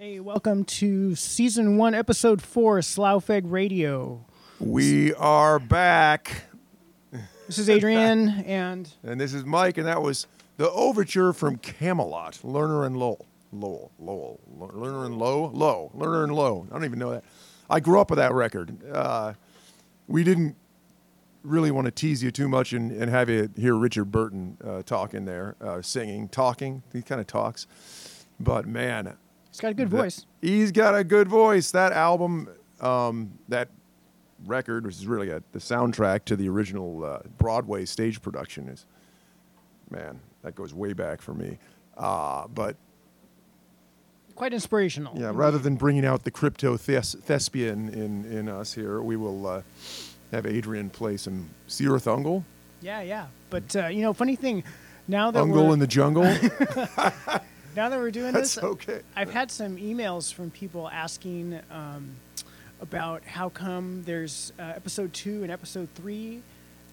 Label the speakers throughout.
Speaker 1: welcome to season one, episode four, Slough Feg Radio.
Speaker 2: We are back.
Speaker 1: This is Adrian, and
Speaker 2: and this is Mike, and that was the overture from Camelot, Lerner and Lowell, Lowell, Lowell, Lerner and Loewe, Loewe, Lerner and Loewe. I don't even know that. I grew up with that record. Uh, we didn't really want to tease you too much and, and have you hear Richard Burton uh, talking there, uh, singing, talking. He kind of talks, but man,
Speaker 1: He's got a good voice.
Speaker 2: He's got a good voice. That album, um, that record, which is really a, the soundtrack to the original uh, Broadway stage production, is man, that goes way back for me. Uh, but
Speaker 1: quite inspirational.
Speaker 2: Yeah, rather than bringing out the crypto thes- thespian in, in us here, we will uh, have Adrian play some Cirith Ungol.
Speaker 1: Yeah, yeah. But uh, you know, funny thing, now that
Speaker 2: Ungol in the jungle.
Speaker 1: now that we're doing
Speaker 2: That's
Speaker 1: this,
Speaker 2: okay.
Speaker 1: I've had some emails from people asking um, about how come there's uh, episode two and episode three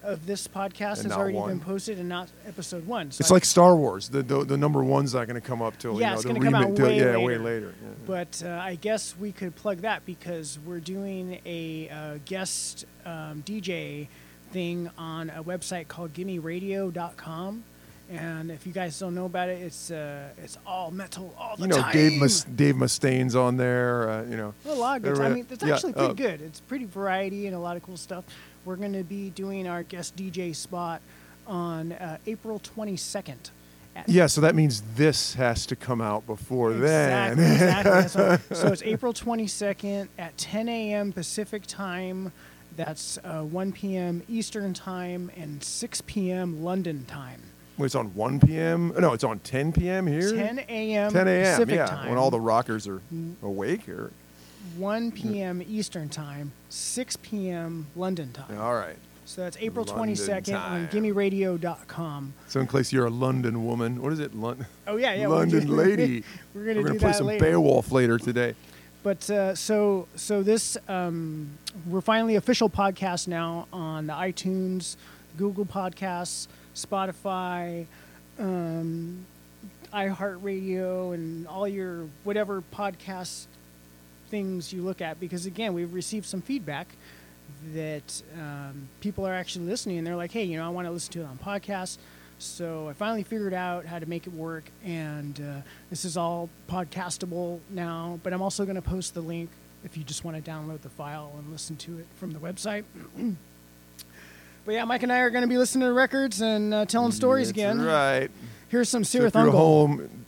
Speaker 1: of this podcast
Speaker 2: And
Speaker 1: has
Speaker 2: not
Speaker 1: already
Speaker 2: one.
Speaker 1: been posted and not episode one. So
Speaker 2: It's
Speaker 1: I-
Speaker 2: like Star Wars. The, the the number one's not going to come up till
Speaker 1: Yeah,
Speaker 2: you know
Speaker 1: it's
Speaker 2: the
Speaker 1: gonna come out
Speaker 2: till-
Speaker 1: way
Speaker 2: yeah,
Speaker 1: later.
Speaker 2: way later. Yeah.
Speaker 1: But uh, I guess we could plug that because we're doing a uh, guest um, DJ thing on a website called GimmeRadio.com. And if you guys don't know about it, it's uh, it's all metal all the time.
Speaker 2: you know,
Speaker 1: time.
Speaker 2: Dave Mus- Dave Mustaine's on there. Uh, you know,
Speaker 1: a lot of good. I mean, it's
Speaker 2: yeah,
Speaker 1: actually pretty
Speaker 2: uh,
Speaker 1: good. It's pretty variety and a lot of cool stuff. We're going to be doing our guest DJ spot on uh, April 22nd.
Speaker 2: Yeah, so that means this has to come out before
Speaker 1: Exactly,
Speaker 2: then.
Speaker 1: exactly. What- so it's April 22nd at 10 a.m. Pacific time. That's uh, 1 p.m. Eastern time and 6 p.m. London time.
Speaker 2: Wait, it's on 1 p.m. No, it's on 10 p.m. here.
Speaker 1: 10 a.m.
Speaker 2: 10 a.m.
Speaker 1: Pacific
Speaker 2: Yeah,
Speaker 1: time.
Speaker 2: when all the rockers are awake. Or
Speaker 1: 1 p.m. Eastern time, 6 p.m. London time.
Speaker 2: All right.
Speaker 1: So that's April
Speaker 2: London
Speaker 1: 22nd on
Speaker 2: time.
Speaker 1: GimmeRadio.com.
Speaker 2: So in case you're a London woman, what is it? Lon-
Speaker 1: Oh yeah, yeah. we're
Speaker 2: London
Speaker 1: do-
Speaker 2: lady.
Speaker 1: We're gonna do
Speaker 2: play some
Speaker 1: later.
Speaker 2: Beowulf later today.
Speaker 1: But uh, so so this um, we're finally official podcast now on the iTunes, Google Podcasts, Spotify, um, iHeartRadio, and all your whatever podcast things you look at. Because again, we've received some feedback that um, people are actually listening, and they're like, "Hey, you know, I want to listen to it on podcast." So I finally figured out how to make it work, and uh, this is all podcastable now. But I'm also going to post the link if you just want to download the file and listen to it from the website. but yeah, Mike and I are going to be listening to records and uh, telling stories
Speaker 2: That's
Speaker 1: again.
Speaker 2: Right.
Speaker 1: Here's some
Speaker 2: So
Speaker 1: Cirith
Speaker 2: if you're home,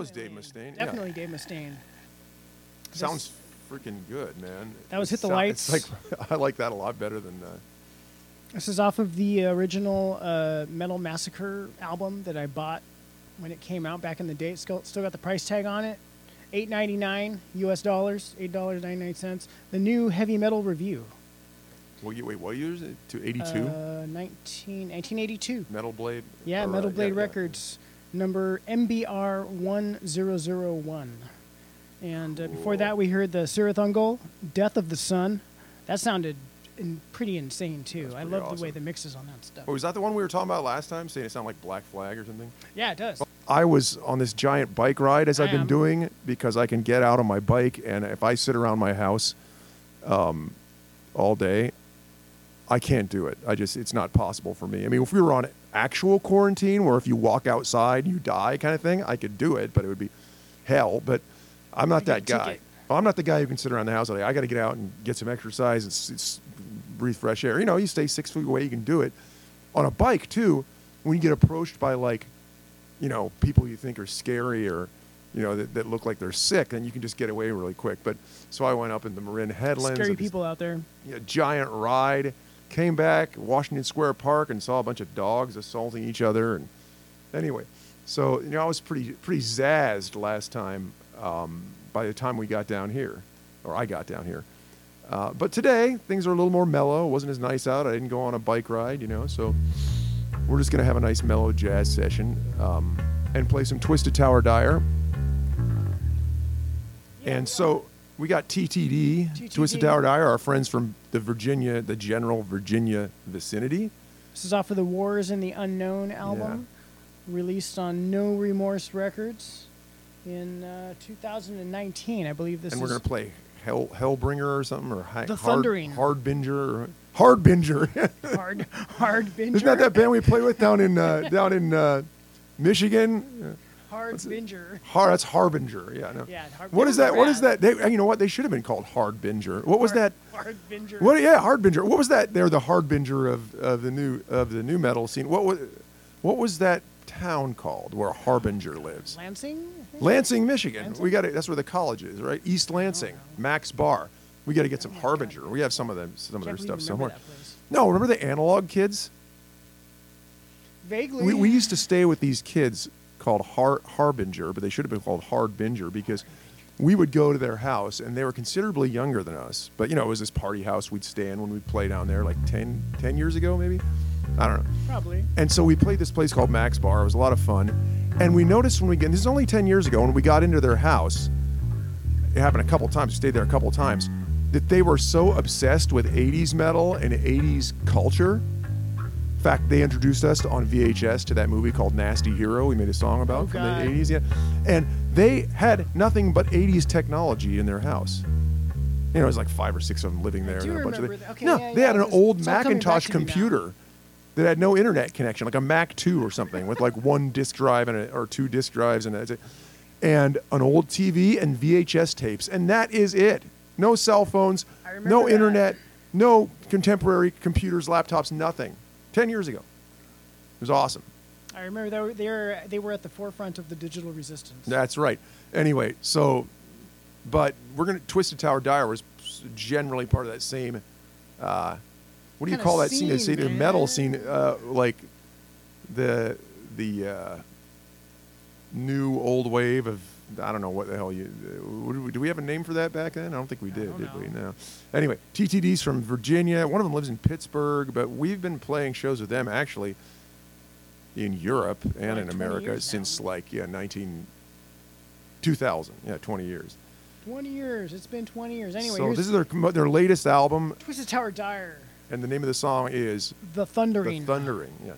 Speaker 1: was
Speaker 2: Dave
Speaker 1: definitely-
Speaker 2: Mustaine, yeah.
Speaker 1: Definitely Dave Mustaine.
Speaker 2: Sounds freaking good, man.
Speaker 1: That was
Speaker 2: It
Speaker 1: Hit the
Speaker 2: sou-
Speaker 1: Lights.
Speaker 2: It's like I like that a lot better than. Uh,
Speaker 1: This is off of the original uh, Metal Massacre album that I bought when it came out back in the day. It's still, still got the price tag on it. Eight ninety nine U.S. dollars, eight dollars ninety nine cents. The new Heavy Metal Review,
Speaker 2: well, you, wait, what year is it? To 82?
Speaker 1: uh, 19, 1982.
Speaker 2: Metal Blade?
Speaker 1: Yeah,
Speaker 2: Or, uh,
Speaker 1: Metal
Speaker 2: yeah,
Speaker 1: Blade
Speaker 2: yeah.
Speaker 1: Records, number MBR one zero zero one. And uh, before that, we heard the Cirith Ungol, Death of the Sun. That sounded in, pretty insane too.
Speaker 2: That's
Speaker 1: I
Speaker 2: pretty
Speaker 1: love the way
Speaker 2: awesome.
Speaker 1: the mixes on that stuff.
Speaker 2: Oh, was that the one we were talking about last time? Saying it sounded like Black Flag or something?
Speaker 1: Yeah, it does.
Speaker 2: I was on this giant bike ride as
Speaker 1: I
Speaker 2: I've been
Speaker 1: am.
Speaker 2: doing because I can get out on my bike, and if I sit around my house um, all day, I can't do it. I just it's not possible for me. I mean, if we were on actual quarantine, where if you walk outside you die kind of thing, I could do it, but it would be hell. But I'm not that guy. I'm not the guy who can sit around the house all day. I got to get out and get some exercise and s- s- breathe fresh air. You know, you stay six feet away, you can do it. On a bike too, when you get approached by like, you know, people you think are scary or, you know, that, that look like they're sick, then you can just get away really quick. But so I went up in the Marin Headlands.
Speaker 1: Scary people out there.
Speaker 2: know, giant ride. Came back Washington Square Park and saw a bunch of dogs assaulting each other. And anyway, so you know I was pretty pretty zazzed last time. Um, by the time we got down here, or I got down here. Uh, but today things are a little more mellow. It wasn't as nice out. I didn't go on a bike ride, you know. So we're just gonna have a nice mellow jazz session um, and play some Twisted Tower Dire. And so we got TTD,
Speaker 1: TTD.
Speaker 2: Twisted Tower Dire, our friends from the Virginia, the general Virginia vicinity.
Speaker 1: This is off of the Wars in the Unknown album, released on No Remorse Records in uh, 2019. I believe this
Speaker 2: and we're going to play Hell, Hellbringer or something, or hi-
Speaker 1: The
Speaker 2: Hard,
Speaker 1: Thundering.
Speaker 2: Hardbinger, or Hardbinger.
Speaker 1: hard, hard binger.
Speaker 2: Isn't that that band we play with down in uh, down in uh, Michigan?
Speaker 1: Hard binger.
Speaker 2: Har, that's Harbinger. Yeah, no.
Speaker 1: Yeah,
Speaker 2: What is that? What is that? They, you know what? They should have been called Hardbinger. What was that?
Speaker 1: Hard, hard binger.
Speaker 2: What? Yeah, Hardbinger. What was that? They're the Hardbinger of, of the new of the new metal scene. What was what was that town called where Harbinger lives?
Speaker 1: Lansing?
Speaker 2: Lansing, Michigan.
Speaker 1: Lansing?
Speaker 2: We got it. That's where the college is, right? East Lansing, oh, Mac's Bar. We got to get some
Speaker 1: Oh
Speaker 2: Harbinger.
Speaker 1: God.
Speaker 2: We have some of them, some of their stuff somewhere.
Speaker 1: that.
Speaker 2: No, remember the analog kids?
Speaker 1: Vaguely.
Speaker 2: We, we used to stay with these kids called Har- Harbinger, but they should have been called Hardbinger because we would go to their house and they were considerably younger than us. But, you know, it was this party house we'd stay in when we'd play down there like 10, 10 years ago, maybe? I don't know.
Speaker 1: Probably.
Speaker 2: And so we played this place called Mac's Bar. It was a lot of fun. And we noticed when we get this is only 10 years ago, when we got into their house, it happened a couple times, we stayed there a couple times, that they were so obsessed with 80s metal and 80s culture. In fact, they introduced us on VHS to that movie called Nasty Hero. We made a song about
Speaker 1: Oh,
Speaker 2: from
Speaker 1: God.
Speaker 2: the 80s. Yeah. And they had nothing but 80s technology in their house. You know, it was like five or six of them living there. and a bunch of the-
Speaker 1: Okay,
Speaker 2: no,
Speaker 1: yeah,
Speaker 2: they
Speaker 1: yeah,
Speaker 2: had an old
Speaker 1: it's all coming back
Speaker 2: Macintosh
Speaker 1: to me now.
Speaker 2: computer that had no internet connection, like a Mac 2 or something, with like one disk drive and a, or two disk drives and it. And an old TV and VHS tapes, and that is it. No cell phones, no
Speaker 1: that.
Speaker 2: internet, no contemporary computers, laptops, nothing. Ten years ago, it was awesome.
Speaker 1: I remember they were, they were they were at the forefront of the digital resistance.
Speaker 2: That's right. Anyway, so, but we're gonna Twisted Tower Dire was generally part of that same. Uh, what do you
Speaker 1: Kinda
Speaker 2: call that scene?
Speaker 1: Scene,
Speaker 2: the metal scene, uh, like the the uh, new old wave of I don't know what the hell you. Uh, do, we, do we have a name for that back then? I don't think we did, did we? No. Anyway, TTD's from Virginia. One of them lives in Pittsburgh, but we've been playing shows with them actually in Europe and
Speaker 1: like
Speaker 2: in America since like yeah 19 2000 yeah 20 years
Speaker 1: Twenty years. It's been twenty years. Anyway,
Speaker 2: so this is their their latest album
Speaker 1: Twisted Tower Dire,
Speaker 2: and the name of the song is
Speaker 1: the Thundering.
Speaker 2: the thundering yeah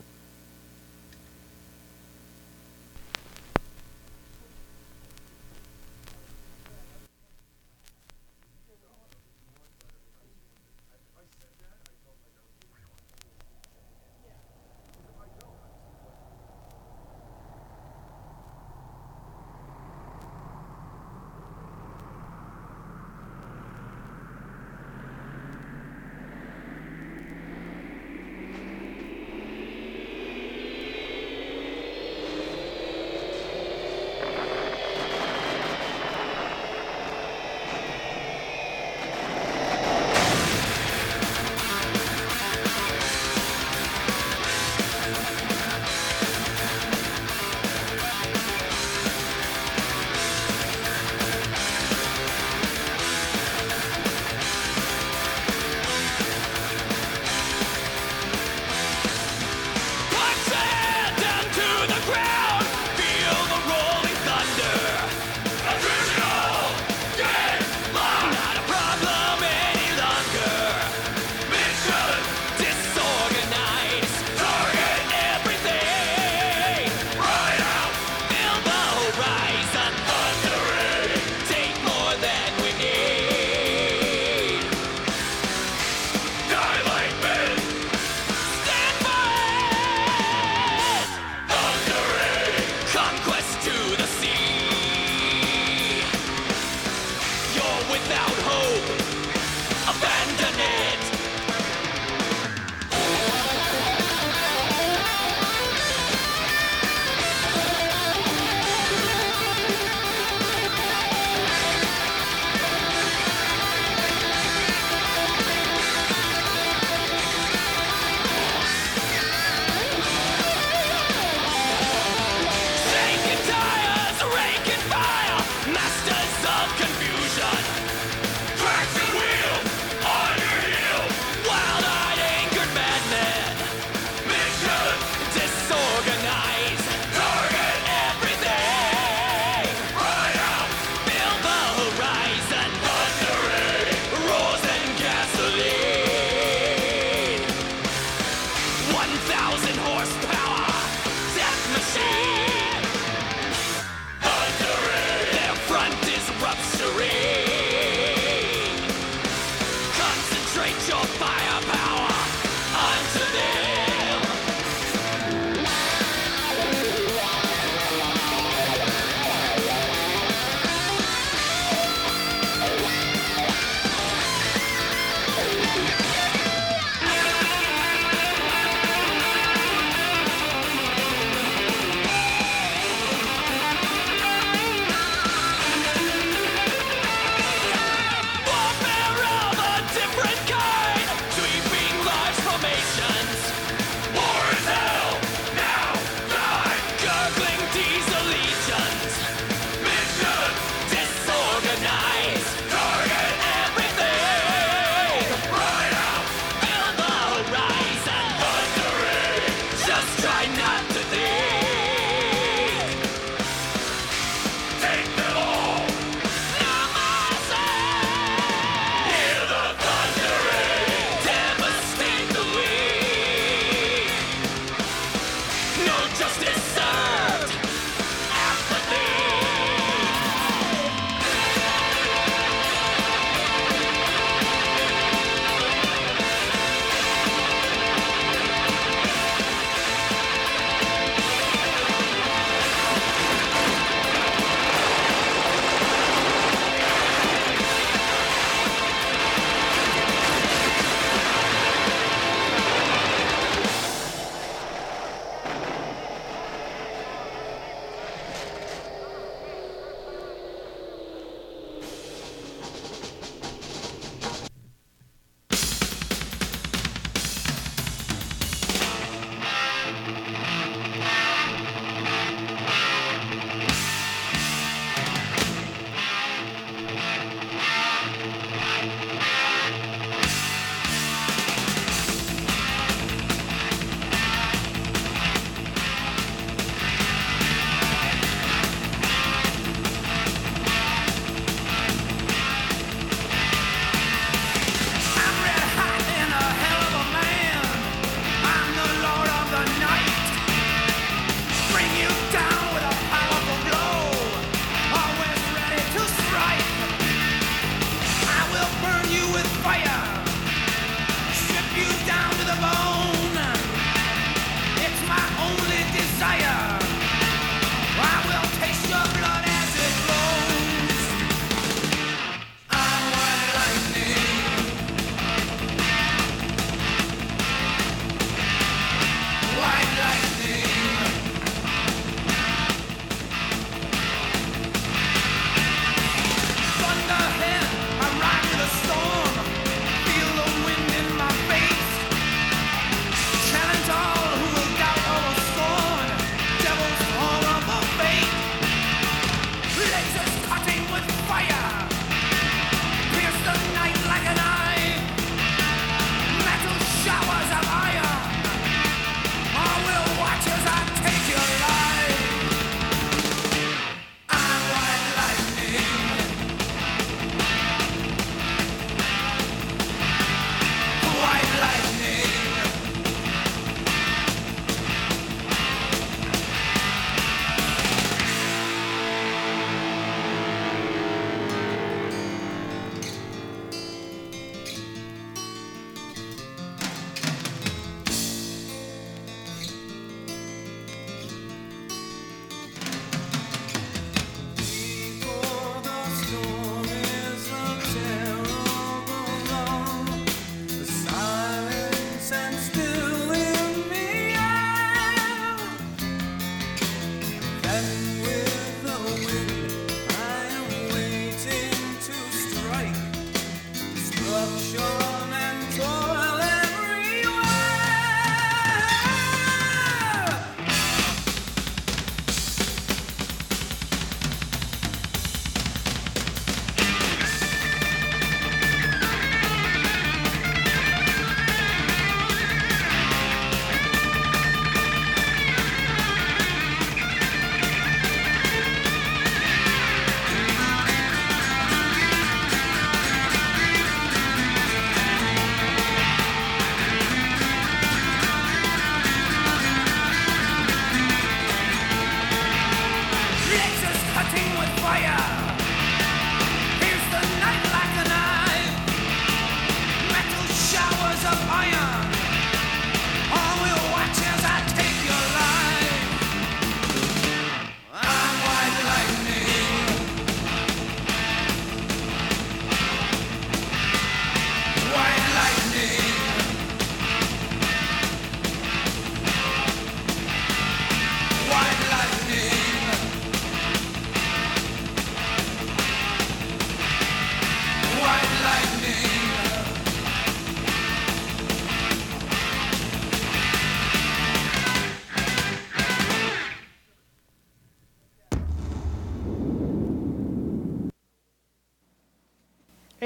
Speaker 3: Try not to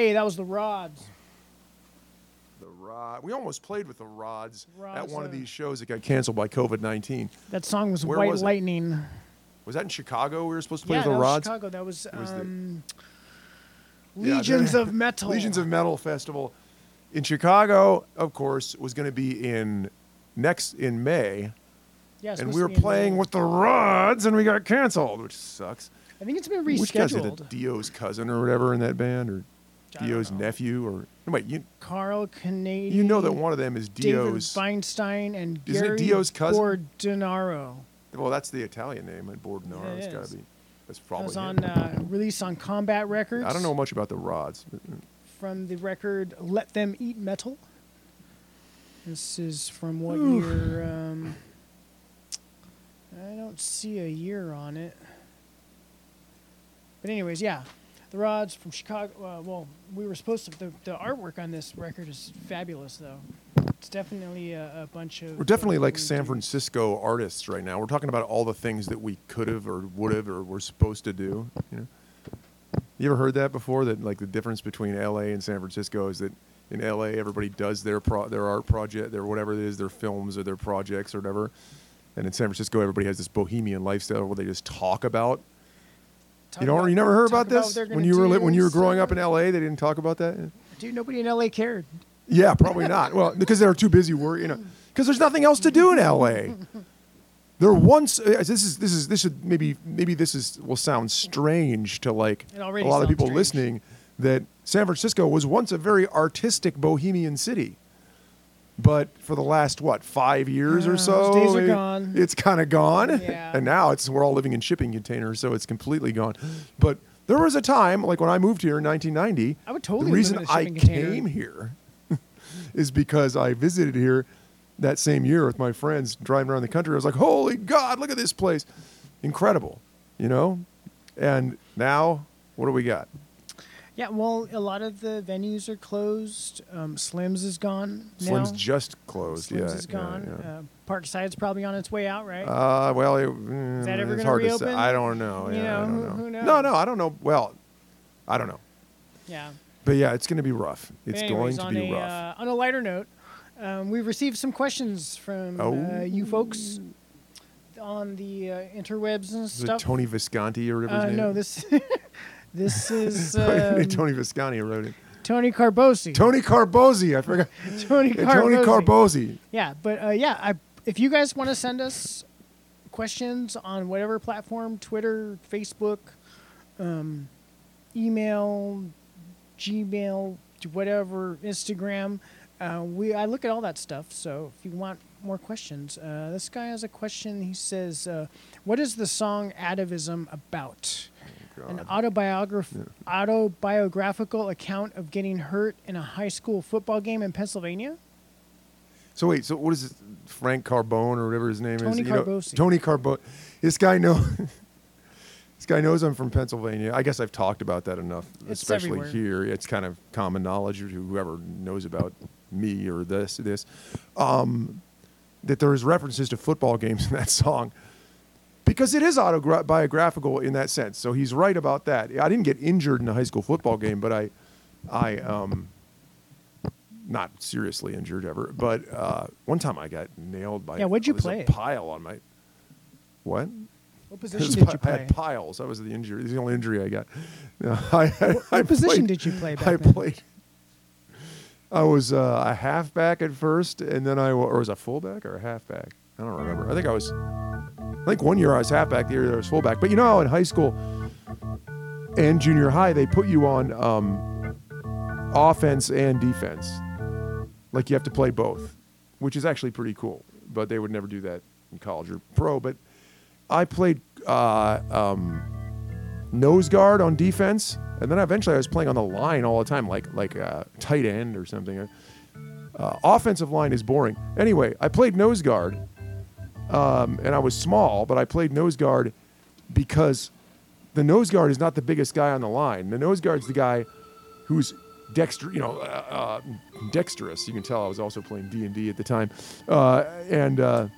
Speaker 1: Hey, that was the Rods.
Speaker 2: The Rod. We almost played with the Rods, at
Speaker 1: Rods,
Speaker 2: one of
Speaker 1: uh,
Speaker 2: these shows that got canceled by COVID nineteen.
Speaker 1: That song was
Speaker 2: Where
Speaker 1: White
Speaker 2: was it?
Speaker 1: Lightning.
Speaker 2: Was that in Chicago? We were supposed to play
Speaker 1: Yeah,
Speaker 2: with the
Speaker 1: that was
Speaker 2: Rods.
Speaker 1: Chicago. That was
Speaker 2: was
Speaker 1: um,
Speaker 2: Yeah,
Speaker 1: Legions
Speaker 2: there-
Speaker 1: of Metal.
Speaker 2: Legions of Metal Festival in Chicago, of course, was going to be in next in May,
Speaker 1: Yeah,
Speaker 2: and we were playing with the Rods, and we got canceled, which sucks.
Speaker 1: I think it's been rescheduled.
Speaker 2: Which guy's it? Dio's cousin or whatever in that band, or Dio's nephew, or no, wait, you
Speaker 1: Carl Canedy.
Speaker 2: you know that one of them is Dio's David.
Speaker 1: Feinstein and
Speaker 2: Isn't it
Speaker 1: Gary
Speaker 2: Dio's cousin?
Speaker 1: Bordonaro.
Speaker 2: Well, that's the Italian name, and
Speaker 1: it
Speaker 2: has got to be. That's
Speaker 1: That
Speaker 2: probably.
Speaker 1: was on uh, release on Combat Records.
Speaker 2: I don't know much about the Rods. but-
Speaker 1: from the record "Let Them Eat Metal." This is from what year? Um, I don't see a year on it. But anyways, yeah, the Rods from Chicago. Uh, well, we were supposed to. The, the artwork on this record is fabulous, though. It's definitely a, a bunch of.
Speaker 2: We're definitely like San
Speaker 1: dudes.
Speaker 2: Francisco artists right now. We're talking about all the things that we could have or would have or were supposed to do. You know, you ever heard that before? That like the difference between L.A. and San Francisco is that in L.A. everybody does their pro- their art project, their whatever it is, their films or their projects or whatever, and in San Francisco everybody has this bohemian lifestyle where they just talk about. You know,
Speaker 1: about-
Speaker 2: you never heard about this
Speaker 1: they're
Speaker 2: when you were when you were growing up in L.A. They didn't talk about that.
Speaker 1: Dude, nobody in LA cared.
Speaker 2: Yeah, probably not. Well, because they were too busy working, you know, because there's nothing else to do in LA. There once uh, this is this is this should maybe maybe this is will sound strange to like a lot of people
Speaker 1: strange.
Speaker 2: listening that San Francisco was once a very artistic bohemian city. But for the last what five years
Speaker 1: Uh,
Speaker 2: or so,
Speaker 1: days are
Speaker 2: it-
Speaker 1: gone.
Speaker 2: It's kind of gone,
Speaker 1: Yeah.
Speaker 2: and now it's we're all living in shipping containers, so it's completely gone. But there was a time, like when I moved here in 1990,
Speaker 1: I would totally
Speaker 2: the reason I
Speaker 1: container.
Speaker 2: came here is because I visited here that same year with my friends driving around the country. I was like, holy God, look at this place. Incredible, you know? And now, what do we got?
Speaker 1: Yeah, well, a lot of the venues are closed. Um, Slim's is gone.
Speaker 2: Slim's just closed.
Speaker 1: Slim's
Speaker 2: yeah,
Speaker 1: is gone.
Speaker 2: yeah.
Speaker 1: Uh, Parkside's probably on its way out, right?
Speaker 2: Uh, well, it, mm,
Speaker 1: that ever
Speaker 2: it's
Speaker 1: gonna
Speaker 2: hard to
Speaker 1: reopen?
Speaker 2: say. I don't know.
Speaker 1: You
Speaker 2: Yeah,
Speaker 1: know,
Speaker 2: I don't
Speaker 1: who-
Speaker 2: know.
Speaker 1: who
Speaker 2: No,
Speaker 1: knows?
Speaker 2: no, I don't know. Well, I don't know.
Speaker 1: yeah.
Speaker 2: But yeah, it's going to be rough. It's
Speaker 1: But
Speaker 2: going to be
Speaker 1: a,
Speaker 2: rough.
Speaker 1: Uh, on a lighter note, um, we've received some questions from
Speaker 2: Oh.
Speaker 1: uh, you folks on the uh, interwebs and stuff.
Speaker 2: Is it
Speaker 1: stuff.
Speaker 2: Tony Visconti or whatever
Speaker 1: uh,
Speaker 2: his name
Speaker 1: no,
Speaker 2: is?
Speaker 1: this this is um,
Speaker 2: Tony Visconti wrote it.
Speaker 1: Tony Carbosi.
Speaker 2: Tony Carbosi. I forgot.
Speaker 1: Tony
Speaker 2: Yeah, Tony
Speaker 1: Carbosi.
Speaker 2: Carbosi.
Speaker 1: Yeah, but uh, yeah, I, if you guys want to send us questions on whatever platform, Twitter, Facebook, um, email, Gmail, whatever, Instagram, uh, we I look at all that stuff. So if you want more questions, uh, this guy has a question. He says, uh, "What is the song Atavism about?" An
Speaker 2: God.
Speaker 1: autobiograph- autobiographical account of getting hurt in a high school football game in Pennsylvania.
Speaker 2: So wait, so what is it? Frank Carbone or whatever his name
Speaker 1: Tony
Speaker 2: is? You know, Tony Carbone. This guy know. this guy knows I'm from Pennsylvania. I guess I've talked about that enough,
Speaker 1: It's
Speaker 2: especially
Speaker 1: everywhere.
Speaker 2: here. It's kind of common knowledge to whoever knows about me or this this. Um, that there is references to football games in that song. Because it is autobiographical in that sense, so he's right about that. I didn't get injured in a high school football game, but I, I um, not seriously injured ever, but uh, one time I got nailed by
Speaker 1: Yeah, what'd you play?
Speaker 2: A pile on my what?
Speaker 1: What position did you
Speaker 2: I
Speaker 1: play?
Speaker 2: had piles. That was the injury. This is the only injury I got. No, I, I,
Speaker 1: What,
Speaker 2: I
Speaker 1: position
Speaker 2: played-
Speaker 1: did you play back
Speaker 2: I
Speaker 1: then?
Speaker 2: played. I was uh, a halfback at first, and then I or was a fullback or a halfback. I don't remember. I think I was. I think one year I was halfback. The year I was fullback. But you know, how in high school and junior high, they put you on um, offense and defense. Like you have to play both, which is actually pretty cool. But they would never do that in college or pro. But I played uh, um, nose guard on defense, and then eventually I was playing on the line all the time, like like a tight end or something. Uh, offensive line is boring. Anyway, I played nose guard, um, and I was small, but I played nose guard because the nose guard is not the biggest guy on the line. The nose guard's the guy who's dexter, you know, uh, uh, dexterous. You can tell I was also playing D and D at the time, uh, and uh,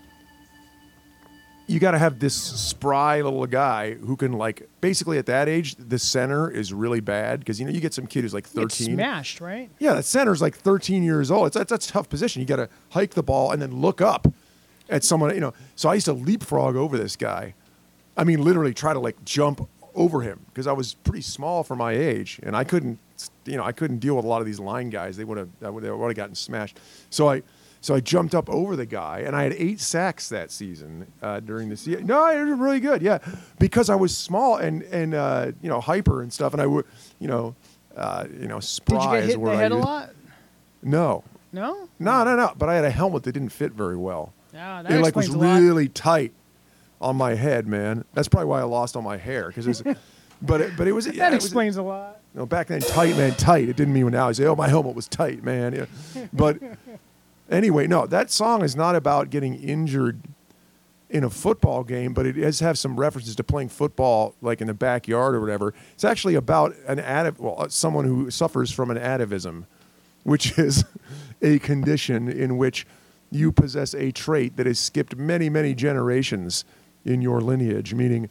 Speaker 2: you got to have this spry little guy who can like basically at that age the center is really bad because you know you get some kid who's like
Speaker 1: You get
Speaker 2: 13
Speaker 1: smashed, right?
Speaker 2: yeah the center's like 13 years old it's that's, that's a tough position you got to hike the ball and then look up at someone you know so i used to leapfrog over this guy i mean literally try to like jump over him because i was pretty small for my age and i couldn't you know i couldn't deal with a lot of these line guys they would have they would have gotten smashed so i so I jumped up over the guy, and I had eight sacks that season uh, during the season. No, I did really good, yeah, because I was small and and uh, you know hyper and stuff, and I would you know uh, you know
Speaker 1: Did
Speaker 2: spry
Speaker 1: you get hit in the
Speaker 2: I
Speaker 1: head a lot?
Speaker 2: No,
Speaker 1: No.
Speaker 2: no, no, no. But I had a helmet that didn't fit very well.
Speaker 1: Yeah, that
Speaker 2: it like was
Speaker 1: explains a lot.
Speaker 2: really tight on my head, man. That's probably why I lost all my hair because it was. But it, but it was yeah,
Speaker 1: that
Speaker 2: it was-
Speaker 1: explains a lot.
Speaker 2: you know, back then, tight man, tight. It didn't mean now I say, "Oh, my helmet was tight, man." Yeah. But anyway, no, that song is not about getting injured in a football game, but it does have some references to playing football, like in the backyard or whatever. It's actually about an atav- well, uh, someone who suffers from an atavism, which is a condition in which you possess a trait that has skipped many, many generations in your lineage, meaning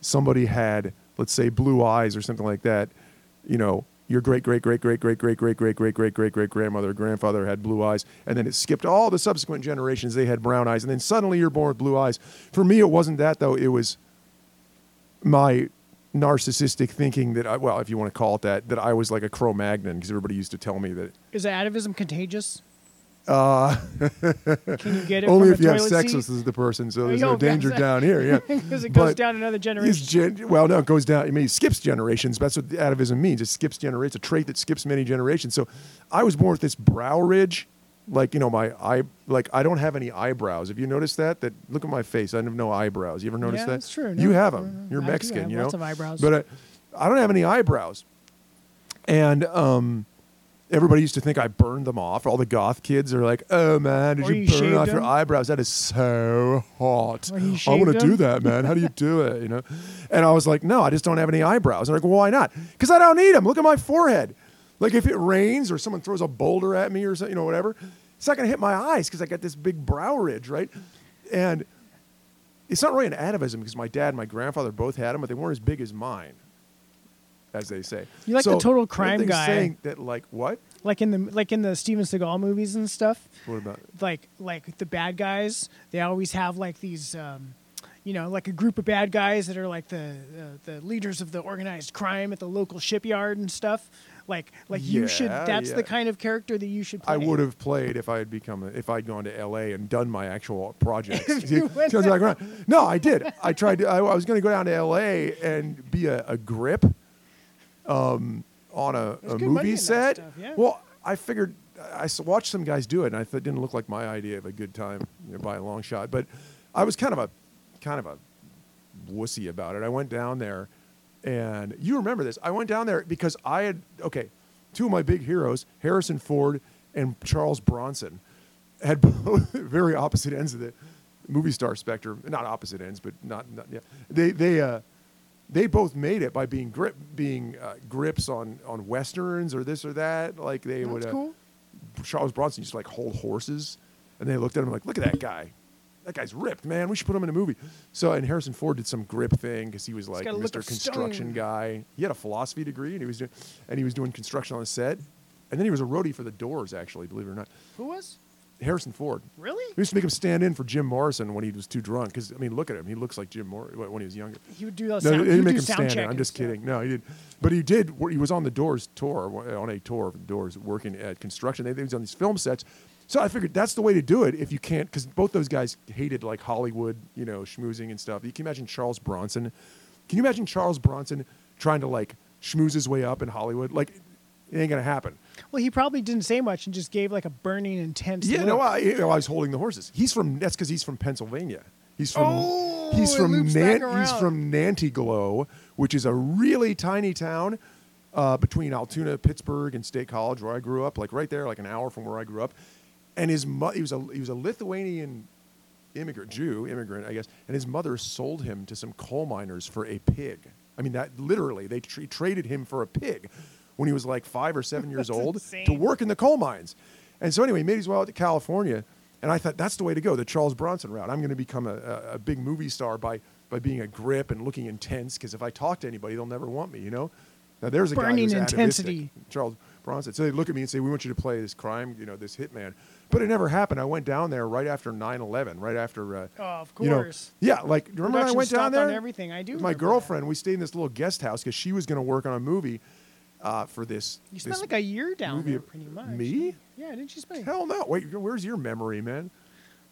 Speaker 2: somebody had, let's say, blue eyes or something like that. You know, your great, great, great, great, great, great, great, great, great, great, great, great grandmother, grandfather had blue eyes, and then it skipped all the subsequent generations. They had brown eyes, and then suddenly you're born with blue eyes. For me, it wasn't that though. It was my narcissistic thinking that I, well, if you want to call it that, that I was like a Cro-Magnon because everybody used to tell me that
Speaker 1: Is atavism contagious? Uh, Can you get it
Speaker 2: only if you have sex
Speaker 1: seat?
Speaker 2: with the person, so
Speaker 1: Oh,
Speaker 2: there's no danger down here. Yeah,
Speaker 1: Because it goes
Speaker 2: But
Speaker 1: down another generation.
Speaker 2: gen- well, no, it goes down. I mean, it skips generations. That's what the atavism means. It skips generations. It's a trait that skips many generations. So, I was born with this brow ridge, like you know, my eye, like I don't have any eyebrows. Have you noticed that? That look at my face. I have no eyebrows. You ever notice
Speaker 1: Yeah,
Speaker 2: that?
Speaker 1: that's true.
Speaker 2: You have them. You're
Speaker 1: I
Speaker 2: Mexican. you know,
Speaker 1: lots of eyebrows.
Speaker 2: But I, I don't have any eyebrows, and um. Everybody used to think I burned them off. All the goth kids are like, "Oh man, did
Speaker 1: Or
Speaker 2: you,
Speaker 1: you
Speaker 2: burn
Speaker 1: shaved
Speaker 2: off your
Speaker 1: them?
Speaker 2: eyebrows? That is so hot.
Speaker 1: Or you
Speaker 2: I want to
Speaker 1: shaved
Speaker 2: do
Speaker 1: them?
Speaker 2: that, man. How do you do it? You know?" And I was like, "No, I just don't have any eyebrows." And they're like, well, "Why not?" Because I don't need them. Look at my forehead. Like if it rains or someone throws a boulder at me or something, you know, whatever, it's not gonna hit my eyes because I got this big brow ridge, right? And it's not really an atavism because my dad and my grandfather both had them, but they weren't as big as mine, as they say.
Speaker 1: You like the total crime guy.
Speaker 2: Saying that, like, what?
Speaker 1: like in the like in the Steven Seagal movies and stuff.
Speaker 2: What about?
Speaker 1: like like the bad guys they always have like these um, you know like a group of bad guys that are like the uh, the leaders of the organized crime at the local shipyard and stuff like like you should that's
Speaker 2: yeah.
Speaker 1: the kind of character that you should play
Speaker 2: I would have played if I had become a, if I'd gone to L.A. and done my actual projects.
Speaker 1: If you went
Speaker 2: like, no, I did. I tried. To, I, I was going to go down to L.A. and be a, a grip um, on a, a movie set.
Speaker 1: stuff, yeah.
Speaker 2: Well, I figured I watched some guys do it, and I thought it didn't look like my idea of a good time you know, by a long shot. But I was kind of a kind of a wussy about it. I went down there, and you remember this. I went down there because I had okay, two of my big heroes, Harrison Ford and Charles Bronson, had both very opposite ends of the movie star spectrum. Not opposite ends, but not, not yeah. They they uh, they both made it by being grip being uh, grips on on westerns or this or that. Like they would.
Speaker 1: that's
Speaker 2: uh,
Speaker 1: cool
Speaker 2: Charles Bronson used to like hold horses, and they looked at him like, "Look at that guy, that guy's ripped, man. We should put him in a movie." So, and Harrison Ford did some grip thing because he was like
Speaker 1: got a look
Speaker 2: Mr. Construction
Speaker 1: stone.
Speaker 2: guy. He had a philosophy degree, and he was doing, and he was doing construction on the set, and then he was a roadie for the Doors, actually, believe it or not.
Speaker 1: who was
Speaker 2: Harrison Ford.
Speaker 1: really
Speaker 2: We used to make him stand in for Jim Morrison when he was too drunk. Because I mean, look at him; he looks like Jim Morrison when he was younger.
Speaker 1: he would do those
Speaker 2: No,
Speaker 1: sound,
Speaker 2: he didn't make him stand in. I'm just kidding. No, he did. But he did. He was on the Doors tour, on a tour of the Doors, working at construction. They, they was on these film sets. So I figured that's the way to do it if you can't, because both those guys hated like Hollywood, you know, schmoozing and stuff. You can imagine Charles Bronson. Can you imagine Charles Bronson trying to like schmooze his way up in Hollywood? Like, it ain't gonna happen.
Speaker 1: well he probably didn't say much and just gave like a burning intense
Speaker 2: Yeah,
Speaker 1: look.
Speaker 2: no, I, you know, I was holding the horses. He's from. That's because he's from Pennsylvania. He's from.
Speaker 1: Oh,
Speaker 2: he's from. Nan- he's from Nanty Glo, which is a really tiny town uh, between Altoona, Pittsburgh, and State College, where I grew up. Like right there, like an hour from where I grew up. And his mo- he was a he was a Lithuanian immigrant, Jew immigrant, I guess. And his mother sold him to some coal miners for a pig. I mean, that literally they tra- traded him for a pig when he was like five or seven years
Speaker 1: That's
Speaker 2: old to work in the coal mines. And so anyway, he made his way out to California, And I thought that's the way to go, the Charles Bronson route. I'm going to become a, a, a big movie star by by being a grip and looking intense. Because if I talk to anybody, they'll never want me. You know. Now there's a guy
Speaker 1: Burning
Speaker 2: who's
Speaker 1: intensity.
Speaker 2: atavistic, Charles Bronson. So they look at me and say, "We want you to play this crime, you know, this hitman." But it never happened. I went down there right after 9/11, right after. Uh,
Speaker 1: Oh, of course.
Speaker 2: you know-
Speaker 1: course.
Speaker 2: yeah, like remember when I went down there?
Speaker 1: on everything. I do
Speaker 2: my
Speaker 1: remember that.
Speaker 2: girlfriend, we stayed in this little guest house because she was going to work on a movie uh, for this.
Speaker 1: You spent
Speaker 2: this
Speaker 1: like a year down
Speaker 2: movie-
Speaker 1: there, pretty much.
Speaker 2: Me?
Speaker 1: Yeah, didn't you spend?
Speaker 2: Hell no! Wait, where's your memory, man?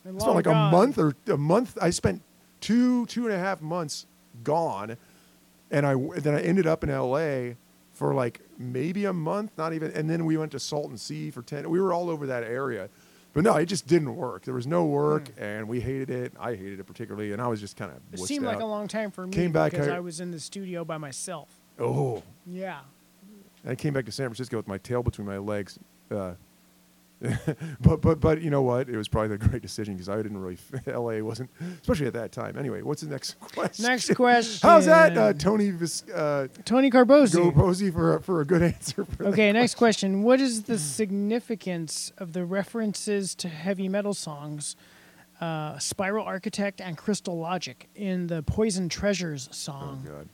Speaker 1: a
Speaker 2: I
Speaker 1: long
Speaker 2: spent like
Speaker 1: gone.
Speaker 2: a month or a month. I spent two two and a half months gone, and I then I ended up in L.A. for like maybe a month, not even. And then we went to Salton Sea for ten. We were all over that area, but no, it just didn't work. There was no work, and we hated it. I hated it particularly, and I was just kind of.
Speaker 1: It seemed like a long time for me
Speaker 2: Came back,
Speaker 1: because
Speaker 2: I-
Speaker 1: I was in the studio by myself.
Speaker 2: Oh,
Speaker 1: Yeah.
Speaker 2: I came back to San Francisco with my tail between my legs. Uh, but but but you know what? It was probably the great decision because I didn't really. L.A. wasn't, especially at that time. Anyway, what's the next question?
Speaker 1: Next question.
Speaker 2: How's that, uh, Tony Vis- uh,
Speaker 1: Tony Carbosi.
Speaker 2: Posey for a, for a good answer?
Speaker 1: Okay, next question. What is the significance of the references to heavy metal songs, uh, Spiral Architect and Crystal Logic in the Poisoned Treasures
Speaker 2: Oh
Speaker 1: song?
Speaker 2: God,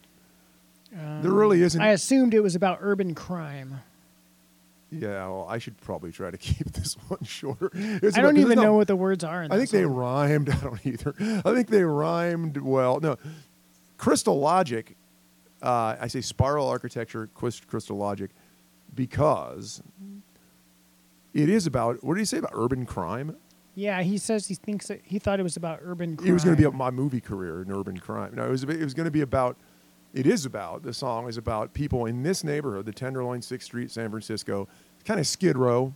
Speaker 1: Um,
Speaker 2: there really isn't.
Speaker 1: I assumed it was about urban crime.
Speaker 2: yeah, well, I should probably try to keep this one shorter. It's
Speaker 1: I
Speaker 2: about-
Speaker 1: don't
Speaker 2: 'cause
Speaker 1: even
Speaker 2: no,
Speaker 1: know what the words are. In
Speaker 2: I think they rhymed. I don't either. I think they rhymed well. No, Crystal Logic. Uh, I say spiral architecture, Crystal Logic, because it is about. What did he say about urban crime?
Speaker 1: Yeah, he says he thinks that he thought it was about urban crime.
Speaker 2: It was going to be about my movie career in urban crime. No, it was. It was going to be about. It is about. The song is about people in this neighborhood, the Tenderloin, Sixth Street, San Francisco, kind of Skid Row.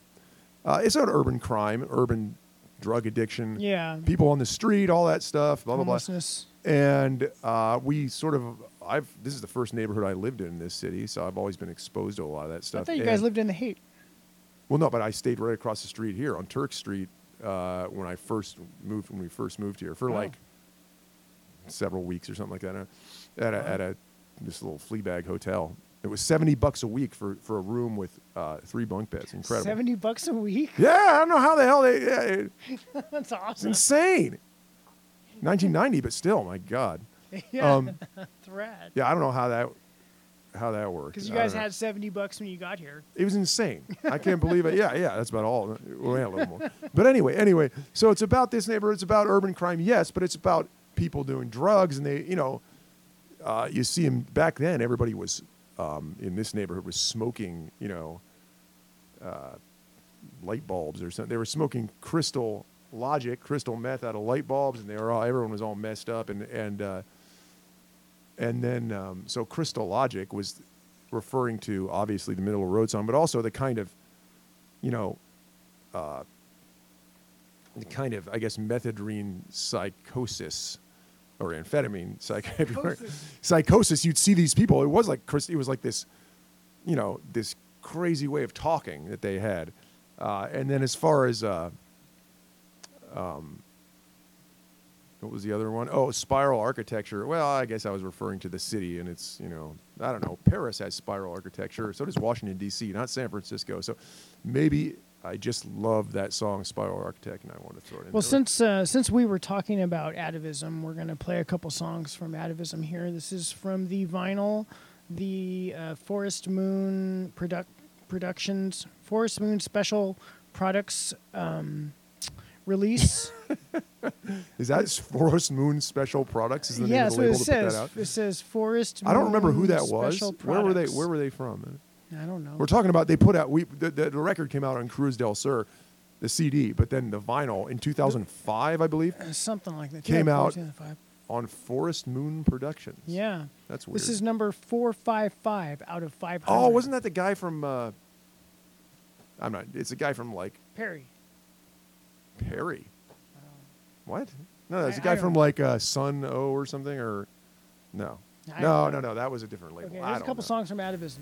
Speaker 2: Uh, it's about urban crime, urban drug addiction.
Speaker 1: Yeah.
Speaker 2: People on the street, all that stuff. Blah blah blah. And uh, we sort of. I've. This is the first neighborhood I lived in in this city, so I've always been exposed to a lot of that
Speaker 1: I
Speaker 2: stuff.
Speaker 1: thought you guys lived in the hate.
Speaker 2: well, no, but I stayed right across the street here on Turk Street uh, when I first moved. When we first moved here for
Speaker 1: Oh.
Speaker 2: like several weeks or something like that, uh, at a, at a this little flea bag hotel. It was seventy bucks a week for, for a room with uh, three bunk beds. Incredible.
Speaker 1: Seventy bucks a week.
Speaker 2: Yeah, I don't know how the hell they. Yeah, it-
Speaker 1: That's
Speaker 2: it's
Speaker 1: awesome.
Speaker 2: insane. 1990, but still, my God.
Speaker 1: yeah,
Speaker 2: Um,
Speaker 1: thread.
Speaker 2: yeah, I don't know how that how that worked.
Speaker 1: Because you guys
Speaker 2: know.
Speaker 1: had seventy bucks when you got here.
Speaker 2: It was insane. I can't believe it. Yeah, yeah, that's about all. Well, yeah, a little more. But anyway, anyway, so it's about this neighborhood. It's about urban crime, yes, but it's about people doing drugs, and they, you know, uh, you see him back then. Everybody was um, in this neighborhood was smoking, you know, uh, light bulbs or something. They were smoking crystal logic, crystal meth out of light bulbs, and they were all everyone was all messed up, and and uh, and then um, so crystal logic was referring to obviously the Manilla Road song, but also the kind of, you know, uh, the kind of I guess methadone psychosis or amphetamine psych-
Speaker 1: Psychosis.
Speaker 2: psychosis. You'd see these people. It was like Chris. It was like this, you know, this crazy way of talking that they had. Uh, and then as far as uh, um, what was the other one? Oh, spiral architecture. Well, I guess I was referring to the city, and it's you know I don't know. Paris has spiral architecture. So does Washington D.C., not San Francisco. So maybe I just love that song, Spiral Architect, and I want to throw it in.
Speaker 1: Well, since uh, since we were talking about atavism, we're going to play a couple songs from atavism here. This is from the vinyl, the uh, Forest Moon product Productions Forest Moon Special Products um, release.
Speaker 2: is that Forest Moon Special Products? Is the name
Speaker 1: yeah,
Speaker 2: of the label
Speaker 1: it
Speaker 2: to put that
Speaker 1: says.
Speaker 2: out?
Speaker 1: It says Forest.
Speaker 2: I don't remember who that was. Where were they? Where were they from?
Speaker 1: I don't know.
Speaker 2: We're talking about they put out we the, the, the record came out on Cruz del Sur, the CD, but then the vinyl in 2005, I believe,
Speaker 1: Uh, something like that.
Speaker 2: Came out-
Speaker 1: 2005.
Speaker 2: on Forest Moon Productions.
Speaker 1: Yeah.
Speaker 2: that's weird.
Speaker 1: This is number four five five out of five hundred.
Speaker 2: oh, wasn't that the guy from? Uh, I'm not. It's a guy from like
Speaker 1: Perry?
Speaker 2: Perry. What? No, it's
Speaker 1: I-
Speaker 2: a guy from
Speaker 1: don't-
Speaker 2: like uh, Sun O or something or no.
Speaker 1: I
Speaker 2: No, no,
Speaker 1: know.
Speaker 2: no. That was a different label.
Speaker 1: Okay,
Speaker 2: I
Speaker 1: there's a
Speaker 2: don't
Speaker 1: couple
Speaker 2: know.
Speaker 1: songs from Atavism.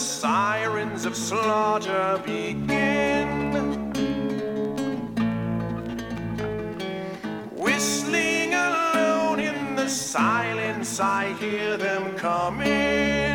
Speaker 2: sirens of slaughter begin. Whistling alone in the silence, I hear them
Speaker 3: coming.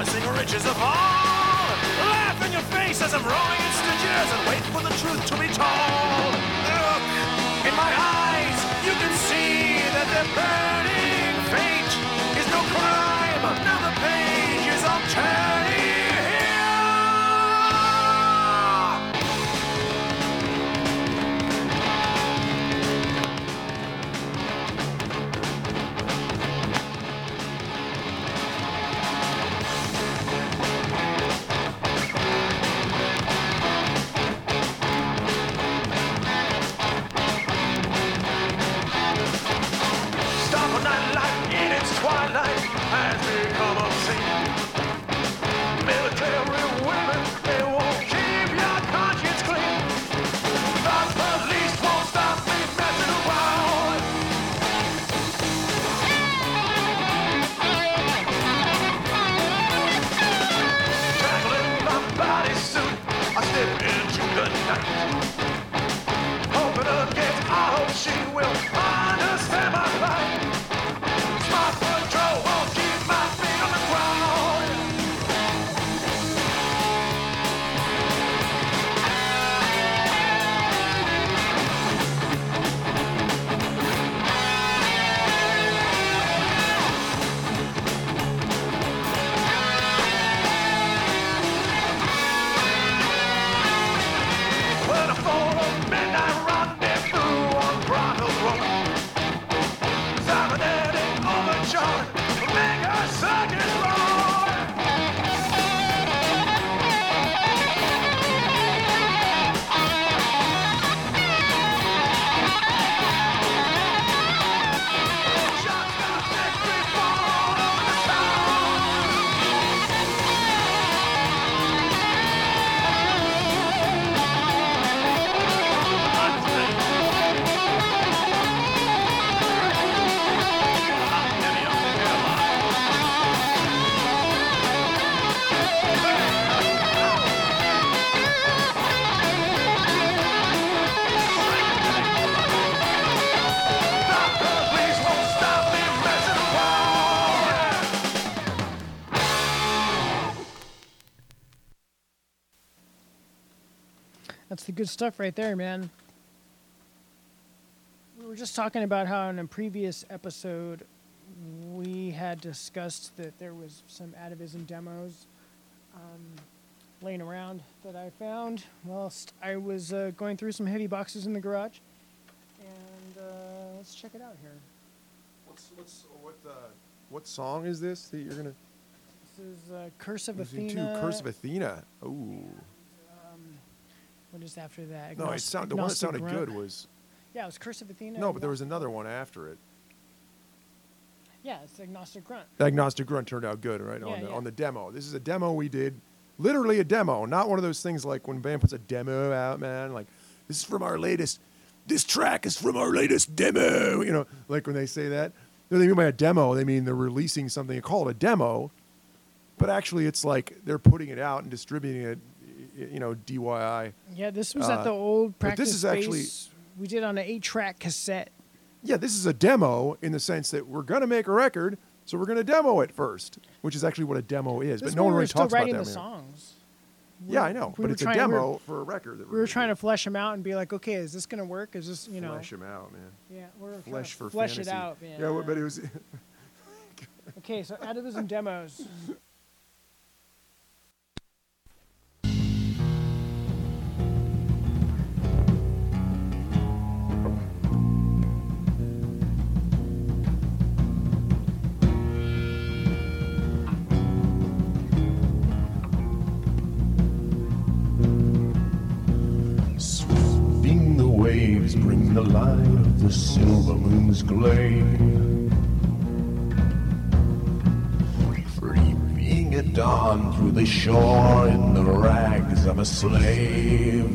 Speaker 3: promising riches of all. Laugh in your face as I'm rolling in stitches and wait for the truth to be told. Look in my eyes, you can see that their burning fate is no crime. Now the page is
Speaker 1: on turn. Good stuff right there, man. We were just talking about how in a previous episode we had discussed that there was some Atavism demos um, laying around that I found whilst I was uh, going through some heavy boxes in the garage. And uh, let's check it out here.
Speaker 2: What's, what's, what, uh, what song is this that you're gonna
Speaker 1: This is uh, Curse of
Speaker 2: to?
Speaker 1: Athena.
Speaker 2: Curse of Athena. Ooh.
Speaker 1: Is after that?
Speaker 2: No, it sound, the one that
Speaker 1: Agnostic
Speaker 2: sounded
Speaker 1: Grunt.
Speaker 2: good was
Speaker 1: Yeah, it was Curse of Athena.
Speaker 2: no, but there was another one after it.
Speaker 1: Yeah, it's Agnostic Grunt.
Speaker 2: The Agnostic Grunt turned out good, right?
Speaker 1: Yeah,
Speaker 2: on the
Speaker 1: yeah.
Speaker 2: on the demo. This is a demo we did, literally a demo, not one of those things like when band puts a demo out, man. Like this is from our latest. This track is from our latest demo. You know, like when they say that, they mean by a demo, they mean they're releasing something. They call it a demo, but actually it's like they're putting it out and distributing it. You know, DIY.
Speaker 1: Yeah, this was
Speaker 2: Uh,
Speaker 1: at the old practice
Speaker 2: this is actually-
Speaker 1: we did on an eight-track cassette.
Speaker 2: Yeah, this is a demo in the sense that we're gonna make a record, so we're gonna demo it first, which is actually what a demo is.
Speaker 1: This
Speaker 2: but no
Speaker 1: one
Speaker 2: really
Speaker 1: were
Speaker 2: talks about
Speaker 1: writing
Speaker 2: that.
Speaker 1: the songs.
Speaker 2: Yeah, I know,
Speaker 1: we
Speaker 2: but it's
Speaker 1: trying-
Speaker 2: a
Speaker 1: we were-
Speaker 2: demo for a record. That
Speaker 1: We were trying to flesh them out and be like, okay, is this gonna work? Is this you know?
Speaker 2: flesh them out, man.
Speaker 1: Yeah, we're
Speaker 2: Flesh for
Speaker 1: flesh
Speaker 2: fantasy.
Speaker 1: it out, man.
Speaker 2: Yeah, but it was.
Speaker 1: Okay, so atavism demos.
Speaker 3: waves bring the light of the silver moon's glade. Creeping at dawn through the shore in the rags of a slave.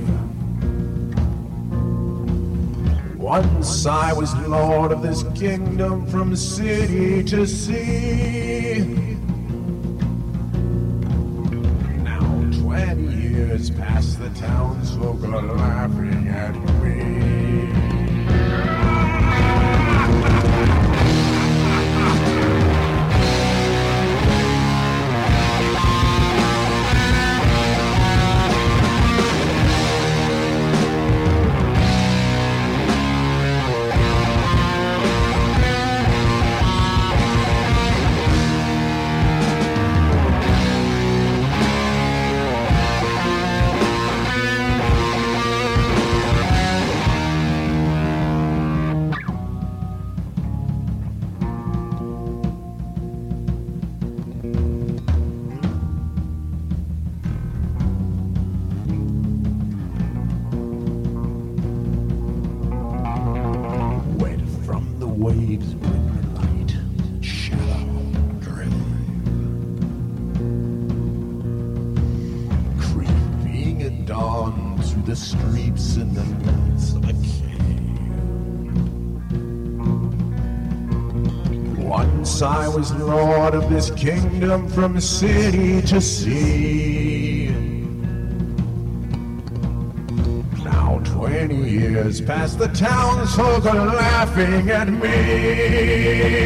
Speaker 3: Once I was lord of this kingdom from city to sea. Now twenty years past the townsfolk are laughing at me. This kingdom from city to sea. Now twenty years past the townsfolk are laughing at me.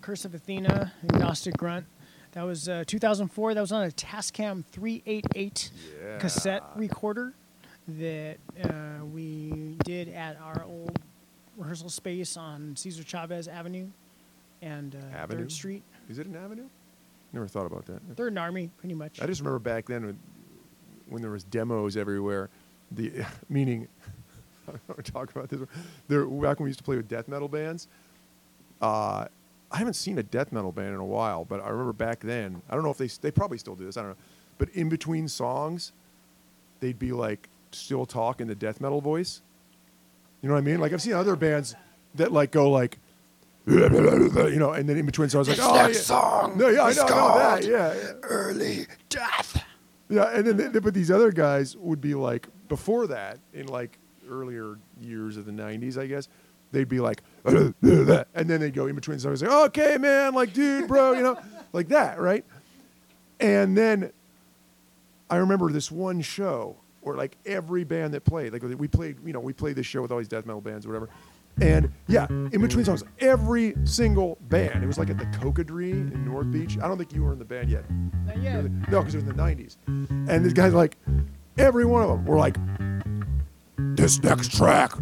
Speaker 1: Curse of Athena, Agnostic Grunt. That was uh, 2004. That was on a Tascam 388 cassette recorder that uh, we did at our old rehearsal space on Cesar Chavez Avenue and uh,
Speaker 2: Avenue?
Speaker 1: Third Street.
Speaker 2: Is it an avenue? Never thought about that.
Speaker 1: Third and Army, pretty much.
Speaker 2: I just remember back then when, when there was demos everywhere. The meaning, I don't talk about this. There, back when we used to play with death metal bands. Uh, I haven't seen a death metal band in a while, but I remember back then. I don't know if they they probably still do this. I don't know, but in between songs, they'd be like still talk in the death metal voice. You know what I mean? Like I've seen other bands that like go like. You know, and then in between songs, like, oh,
Speaker 4: next
Speaker 2: yeah.
Speaker 4: song
Speaker 2: No, yeah, I know, know that. Yeah, yeah.
Speaker 4: Early death.
Speaker 2: Yeah, and then th- but these other guys would be like before that in like earlier years of the '90s, I guess. They'd be like, and then they'd go in between songs, like, okay, man, like, dude, bro, you know, like that, right? And then I remember this one show where like every band that played, like we played, you know, we played this show with all these death metal bands or whatever. And yeah, in between songs, every single band. It was like at the Cocodrie in North Beach. I don't think you were in the band yet.
Speaker 1: Not yet.
Speaker 2: No, because it was in the 90s. And these guys, like, every one of them were like, this next track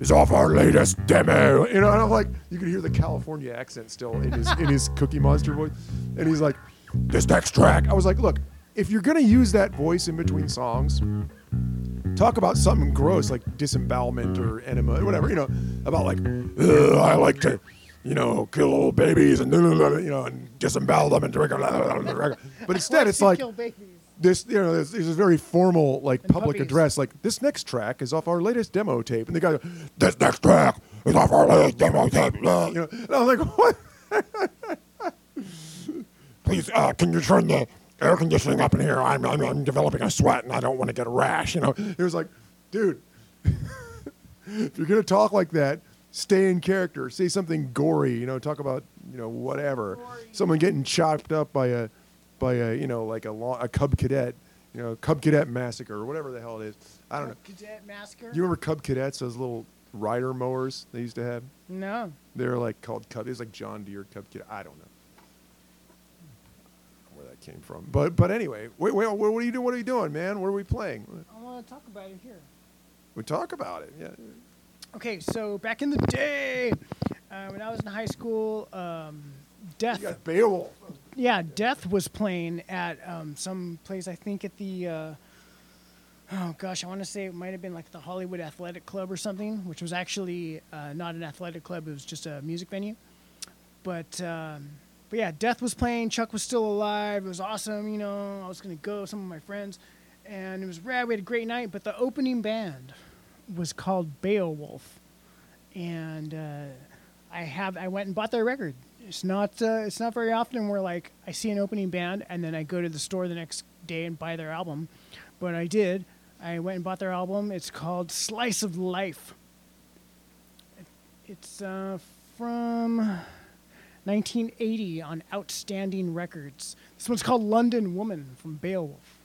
Speaker 2: is off our latest demo. You know, and I'm like, you can hear the California accent still in his, in his Cookie Monster voice. And he's like, this next track. I was like, look, if you're going to use that voice in between songs, talk about something gross like disembowelment or enema, or whatever, you know, about like, "Ugh, I like to, you know, kill old babies and, you know, and disembowel them and drink. them. But instead, it's like. This you know there's, there's a very formal like
Speaker 1: And
Speaker 2: public
Speaker 1: puppies.
Speaker 2: address. Like this next track is off our latest demo tape. And the guy goes, this next track is off our latest demo tape. You know? And I was like what? Please uh, can you turn the air conditioning up in here? I'm, I'm, I'm developing a sweat and I don't want to get a rash you know? It was like dude if you're gonna talk like that stay in character. Say something gory you know talk about you know whatever. Someone getting chopped up by a by a you know like a, law, a cub cadet you know cub cadet massacre or whatever the hell it is i don't know
Speaker 1: Cadet Massacre?
Speaker 2: you remember cub cadets those little rider mowers they used to have
Speaker 1: no.
Speaker 2: They're like called cub it was like john deere cub cadet i don't know where that came from but but anyway wait, wait what are you doing what are you doing man what are we playing
Speaker 1: I want to talk about it here.
Speaker 2: we talk about it yeah
Speaker 1: Okay, so back in the day, uh, when I was in high school, um, Death.
Speaker 2: you got beowulf
Speaker 1: Yeah, Death was playing at um, some place. I think at the. Uh, oh gosh, I want to say it might have been like the Hollywood Athletic Club or something, which was actually uh, not an athletic club. It was just a music venue. But um, but yeah, Death was playing. Chuck was still alive. It was awesome. You know, I was gonna go. Some of my friends, and it was rad. We had a great night. But the opening band was called Beowulf, and uh, I have I went and bought their record. It's not uh, it's not very often where like I see an opening band and then I go to the store the next day and buy their album, but I did. I went and bought their album. It's called Slice of Life. It's uh, from 1980 on Outstanding Records. This one's called London Woman from Beowulf.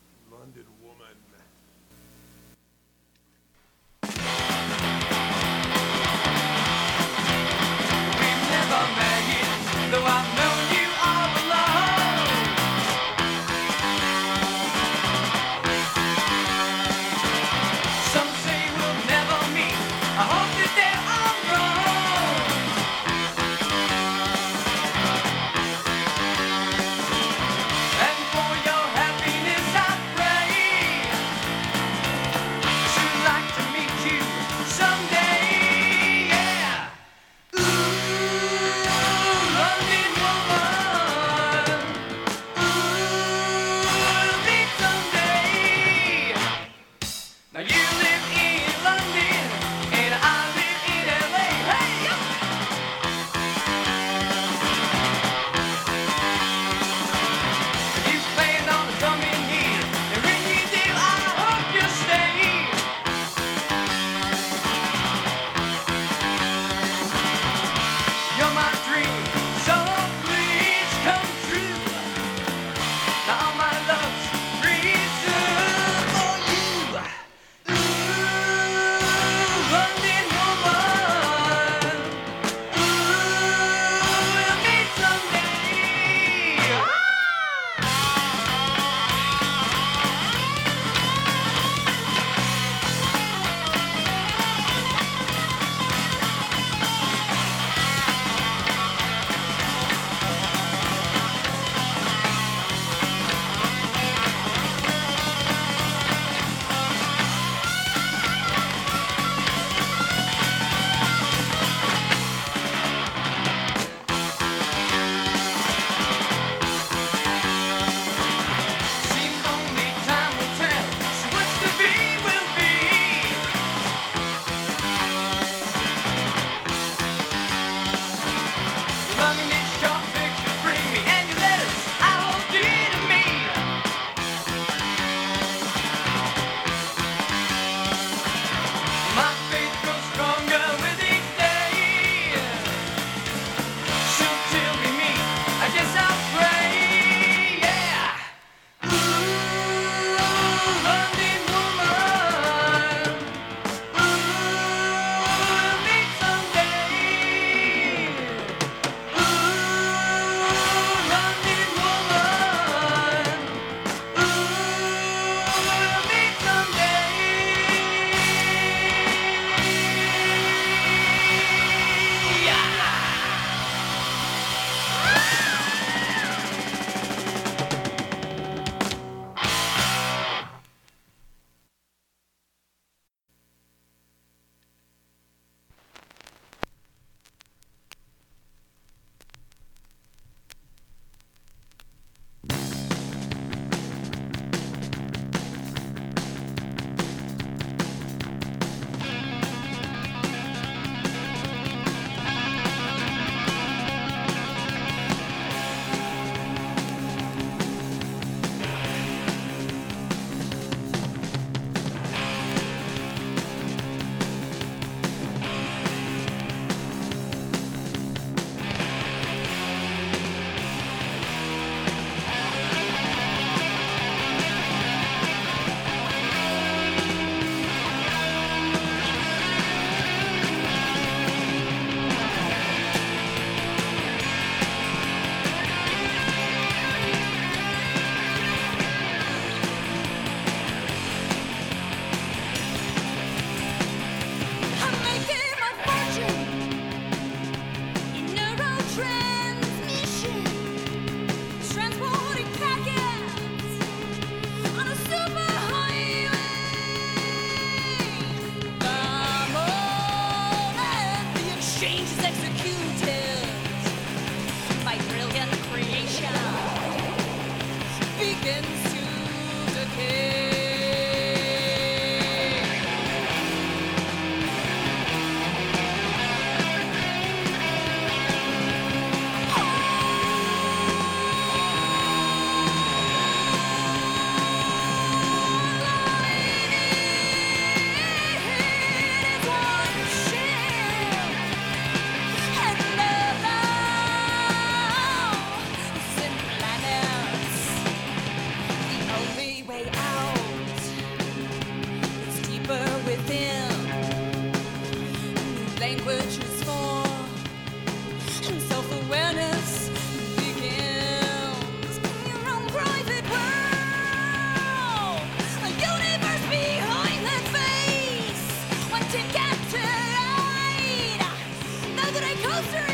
Speaker 5: coaster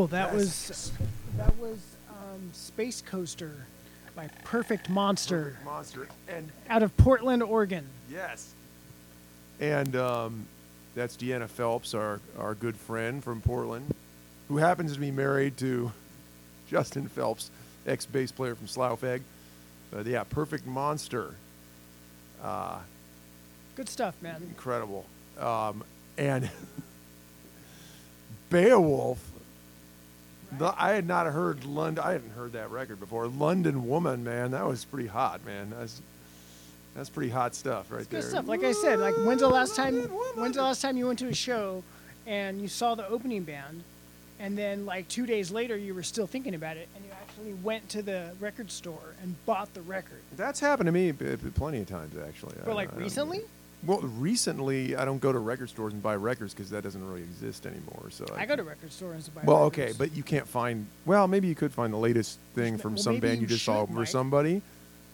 Speaker 1: Cool. That was that was um, Space Coaster by Perfect Monster
Speaker 2: Monster. And
Speaker 1: out of Portland, Oregon.
Speaker 2: yes. And um, that's Deanna Phelps, our, our good friend from Portland, who happens to be married to Justin Phelps, ex bass player from Slough Feg. But yeah, Perfect Monster. Uh,
Speaker 1: Good stuff, man.
Speaker 2: incredible. Um, and Beowulf. The, I had not heard London. I hadn't heard that record before. London Woman, man, that was pretty hot, man. That's that's pretty hot stuff right
Speaker 1: Good
Speaker 2: there.
Speaker 1: Good stuff. Like I said, like when's the last time? When's the last time you went to a show and you saw the opening band, and then like two days later you were still thinking about it, and you actually went to the record store and bought the record.
Speaker 2: That's happened to me plenty of times, actually.
Speaker 1: But
Speaker 2: I-
Speaker 1: like
Speaker 2: I
Speaker 1: recently,
Speaker 2: Well, recently I don't go to record stores and buy records because that doesn't really exist anymore. So
Speaker 1: I go to record stores to buy.
Speaker 2: Well,
Speaker 1: records.
Speaker 2: okay, but you can't find. Well, maybe you could find the latest thing from
Speaker 1: maybe
Speaker 2: some band
Speaker 1: you
Speaker 2: just saw for somebody.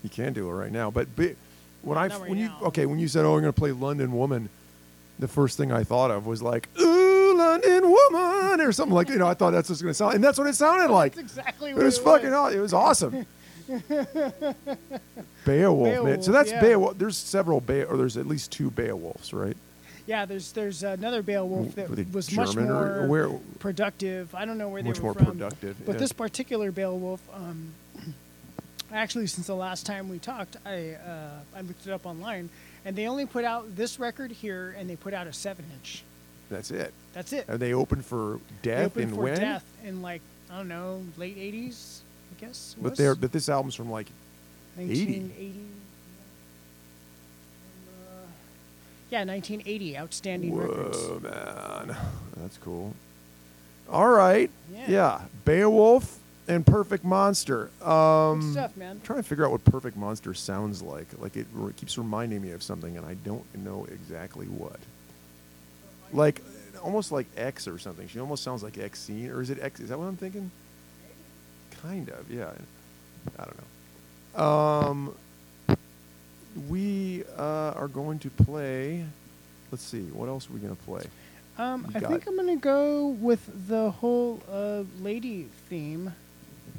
Speaker 2: You can do it right now, but, but when I
Speaker 1: right
Speaker 2: when you okay when you said oh we're gonna play London Woman, the first thing I thought of was like ooh London Woman or something like you know I thought that's what's gonna sound and that's what it sounded like.
Speaker 1: That's exactly
Speaker 2: It
Speaker 1: what
Speaker 2: was
Speaker 1: it
Speaker 2: fucking
Speaker 1: was.
Speaker 2: aw- it was awesome. Beowulf, man. So that's
Speaker 1: yeah.
Speaker 2: Beowulf. There's several Be or there's at least two Beowulfs, right?
Speaker 1: Yeah, there's there's another Beowulf that was
Speaker 2: German
Speaker 1: much
Speaker 2: or-
Speaker 1: more
Speaker 2: where-
Speaker 1: productive. I don't know where they
Speaker 2: Much
Speaker 1: were
Speaker 2: more productive,
Speaker 1: But
Speaker 2: yeah.
Speaker 1: this particular Beowulf, um, actually, since the last time we talked, I uh, I looked it up online, and they only put out this record here, and they put out a seven inch.
Speaker 2: That's it.
Speaker 1: That's it.
Speaker 2: And they opened for
Speaker 1: They
Speaker 2: Death
Speaker 1: opened
Speaker 2: in
Speaker 1: for
Speaker 2: when?
Speaker 1: Death in like I don't know late '80s, I guess. it
Speaker 2: But
Speaker 1: was.
Speaker 2: they're but this album's from like
Speaker 1: 1980. Uh, Yeah, 1980. Outstanding records.
Speaker 2: Whoa, man, that's cool. All right,
Speaker 1: Yeah.
Speaker 2: yeah, Beowulf and Perfect Monster. Um,
Speaker 1: Good stuff, man.
Speaker 2: I'm trying to figure out what Perfect Monster sounds like. Like it, re- keeps reminding me of something, and I don't know exactly what. Like almost like X or something. She almost sounds like X scene, or is it X? Is that what I'm thinking? Kind of, yeah. I don't know. Um, we uh, are going to play. Let's see. What else are we going to play?
Speaker 1: Um, I think. I'm gonna go with the whole uh, lady theme.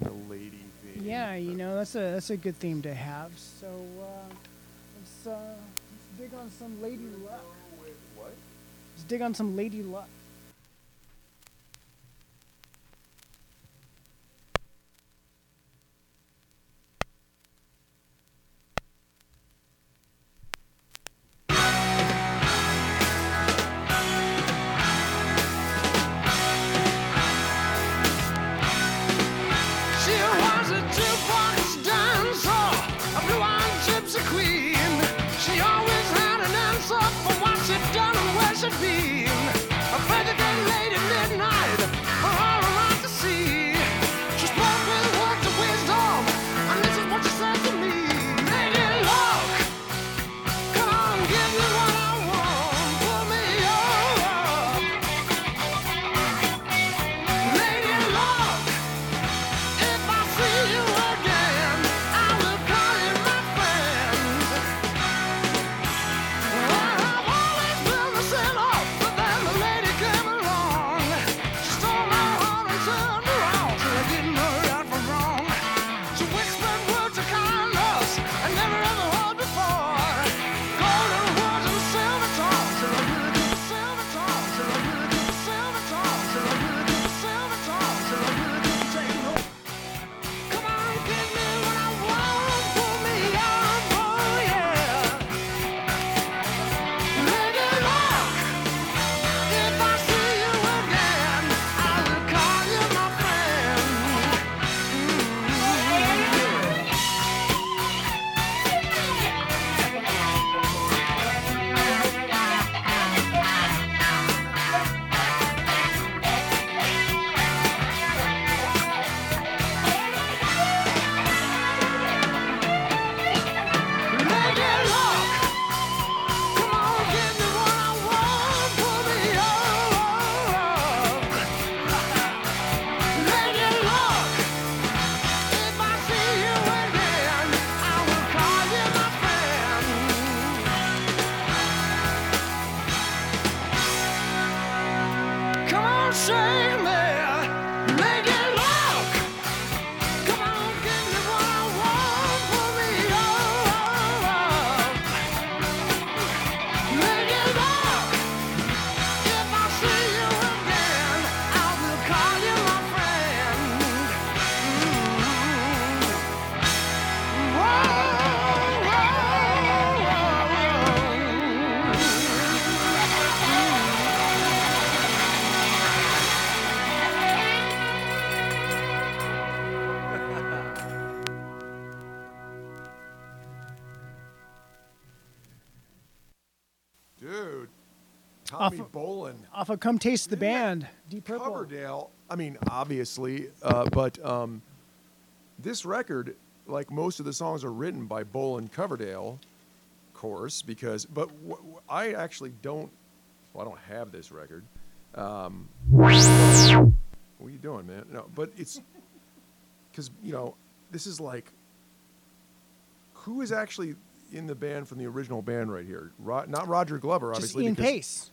Speaker 2: The lady theme.
Speaker 1: Yeah, you know that's a that's a good theme to have. So uh, let's uh, let's dig on some lady luck.
Speaker 2: What?
Speaker 1: Let's dig on some lady luck.
Speaker 2: Bolin.
Speaker 1: Off of Come Taste the Band, Deep Purple.
Speaker 2: Coverdale. I mean, obviously, uh, but um, this record, like most of the songs, are written by Bolin Coverdale, of course. Because, but w- w- I actually don't. Well, I don't have this record. Um, what are you doing, man? No, but it's because you know this is like who is actually in the band from the original band right here? Ro- not Roger Glover,
Speaker 1: Just
Speaker 2: obviously.
Speaker 1: Ian
Speaker 2: because-
Speaker 1: Paice.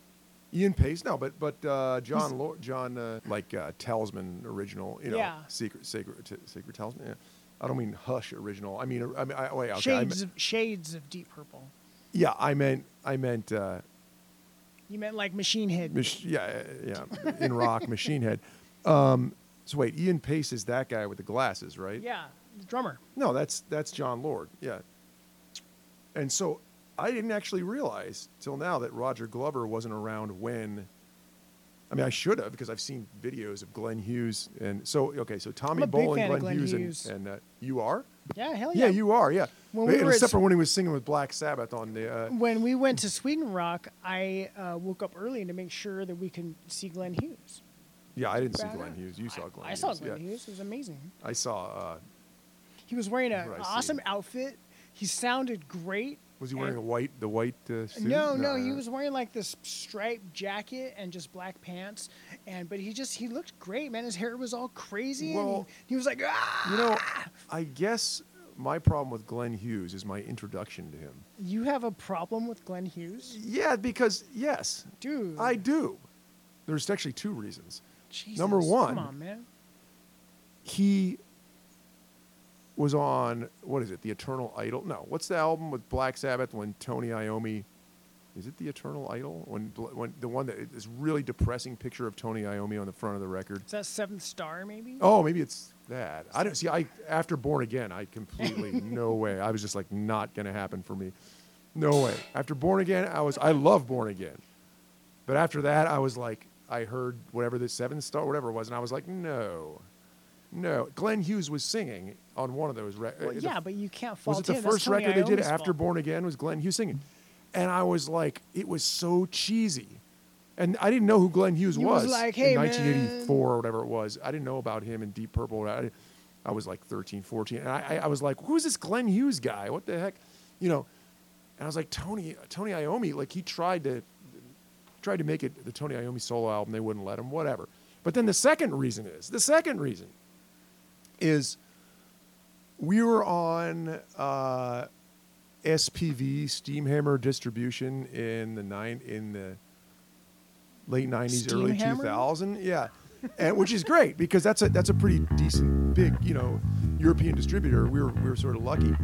Speaker 2: Ian Paice, no, but but uh, Jon Lord, John uh, like uh, Talisman original, you know,
Speaker 1: Yeah.
Speaker 2: secret sacred t- sacred Talisman. Yeah. I don't mean Hush original. I mean, I mean, I, wait, okay, I
Speaker 1: Shades of Shades of Deep Purple.
Speaker 2: yeah, I meant, I meant, uh,
Speaker 1: You meant like Machine Head.
Speaker 2: mach- yeah, yeah, in rock, Machine Head. Um, so wait, Ian Paice is that guy with the glasses, right?
Speaker 1: yeah, the drummer.
Speaker 2: No, that's that's Jon Lord. Yeah. And so I didn't actually realize till now that Roger Glover wasn't around when. I mean, I should have because I've seen videos of Glenn Hughes and so okay. So Tommy
Speaker 1: I'm a big
Speaker 2: Bolin, Glenn,
Speaker 1: Glenn
Speaker 2: Hughes,
Speaker 1: Hughes.
Speaker 2: and, and uh, you are.
Speaker 1: Yeah, hell
Speaker 2: Yeah,
Speaker 1: yeah.
Speaker 2: you are. Yeah.
Speaker 1: When we
Speaker 2: except for when he was singing with Black Sabbath on the. Uh,
Speaker 1: When we went to Sweden Rock, I uh, woke up early to make sure that we can see Glenn Hughes.
Speaker 2: yeah, I didn't see. Glenn Hughes. You saw Glenn.
Speaker 1: I
Speaker 2: Hughes.
Speaker 1: saw Glenn
Speaker 2: yeah.
Speaker 1: Hughes. It was amazing.
Speaker 2: I saw. Uh,
Speaker 1: He was wearing an
Speaker 2: What did I see?
Speaker 1: awesome outfit. He sounded great.
Speaker 2: Was he wearing
Speaker 1: and-
Speaker 2: a white, the white uh, suit?
Speaker 1: No, no, he was wearing like this striped jacket and just black pants, and but he just he looked great, man. His hair was all crazy,
Speaker 2: Well,
Speaker 1: and he, he was like, ah!
Speaker 2: You know, I guess my problem with Glenn Hughes is my introduction to him.
Speaker 1: you have a problem with Glenn Hughes,
Speaker 2: Yeah, because yes,
Speaker 1: dude.
Speaker 2: I do. There's actually two reasons.
Speaker 1: Jesus,
Speaker 2: number one-
Speaker 1: Come on, man.
Speaker 2: He was on what is it? The Eternal Idol? No, what's the album with Black Sabbath when Tony Iommi? Is it the Eternal Idol? When when the one that is really depressing picture of Tony Iommi on the front of the record?
Speaker 1: Is that Seventh Star maybe?
Speaker 2: Oh, maybe it's that. I don't see. I after Born Again, I completely no way. I was just like not gonna happen for me. No way. After Born Again, I was. I love Born Again, but after that, I was like, I heard whatever the Seventh star, whatever it was, and I was like, no, no. Glenn Hughes was singing on one of those uh, records.
Speaker 1: Well, yeah, but you can't fault
Speaker 2: Was it the
Speaker 1: him.
Speaker 2: First record they did after
Speaker 1: fault.
Speaker 2: Born Again? Was Glenn Hughes singing? And I was like, it was so cheesy. And I didn't know who Glenn Hughes
Speaker 1: You was
Speaker 2: was,
Speaker 1: like, "Hey,
Speaker 2: in
Speaker 1: man."
Speaker 2: 1984 or whatever it was. I didn't know about him in Deep Purple. I, I was like 13, 14. And I, I, I was like, who's this Glenn Hughes guy? What the heck? You know, and I was like, Tony, Tony Iommi, like he tried to, tried to make it the Tony Iommi solo album. They wouldn't let him, whatever. But then the second reason is, the second reason is we were on uh, SPV Steamhammer distribution in the nine in the late '90s, early
Speaker 1: Steamhammer?
Speaker 2: 2000. Yeah, and which is great because that's a that's a pretty decent big you know European distributor. We were we were sort of lucky,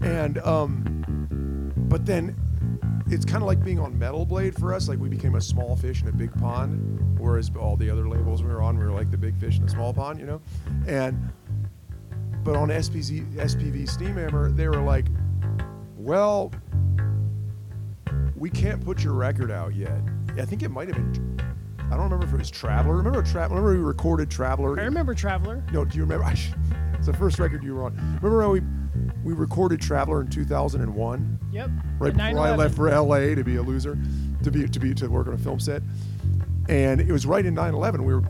Speaker 2: and um, but then it's kind of like being on Metal Blade for us. Like we became a small fish in a big pond, whereas all the other labels we were on, we were like the big fish in a small pond, you know. And but on SPZ, SPV Steamhammer, they were like, "Well, we can't put your record out yet." I think it might have been. I don't remember if it was Traveler. Remember Traveler? Remember we recorded Traveler?
Speaker 1: I remember Traveler.
Speaker 2: No, do you remember? It's the first record you were on. Remember how we we recorded Traveler in 2001?
Speaker 1: Yep.
Speaker 2: right before I left for LA to be a loser, to be to be to work on a film set, and it was right in 9/11. We were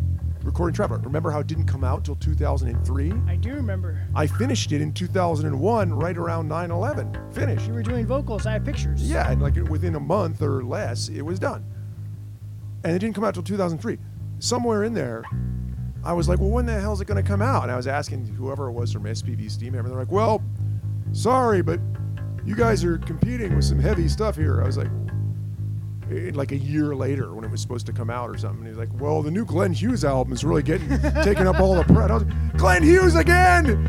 Speaker 2: recording Traveler. Remember how it didn't come out till 2003?
Speaker 1: I do remember.
Speaker 2: I finished it in 2001, right around 9/11. Finished.
Speaker 1: You were doing vocals. I have pictures.
Speaker 2: Yeah, and like within a month or less, it was done. And it didn't come out till 2003. Somewhere in there, I was like, well, when the hell is it going to come out? And I was asking whoever it was from SPV Steamhammer. They're like, well, sorry, but you guys are competing with some heavy stuff here. I was like, like a year later when it was supposed to come out or something. And he was like, well, the new Glenn Hughes album is really getting taking up all the press. I was like, Glenn Hughes again!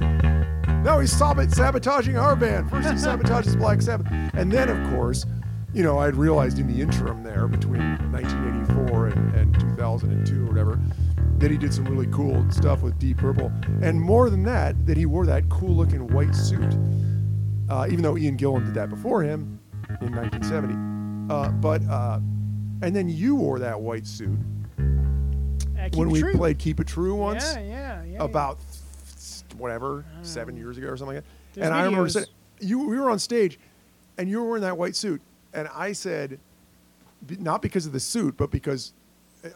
Speaker 2: No, he's sabotaging our band. First he sabotages Black Sabbath. And then, of course, you know, I'd realized in the interim there between 1984 and, and 2002 or whatever that he did some really cool stuff with Deep Purple. And more than that, that he wore that cool looking white suit. Uh, even though Ian Gillan did that before him in 1970. Uh, but, uh, and then you wore that white suit
Speaker 1: Uh,
Speaker 2: when we
Speaker 1: True.
Speaker 2: played Keep It True once
Speaker 1: Yeah, yeah, yeah.
Speaker 2: about whatever seven years ago or something like that.
Speaker 1: There's
Speaker 2: and I remember saying, you we were on stage, and you were wearing that white suit, and I said, not because of the suit, but because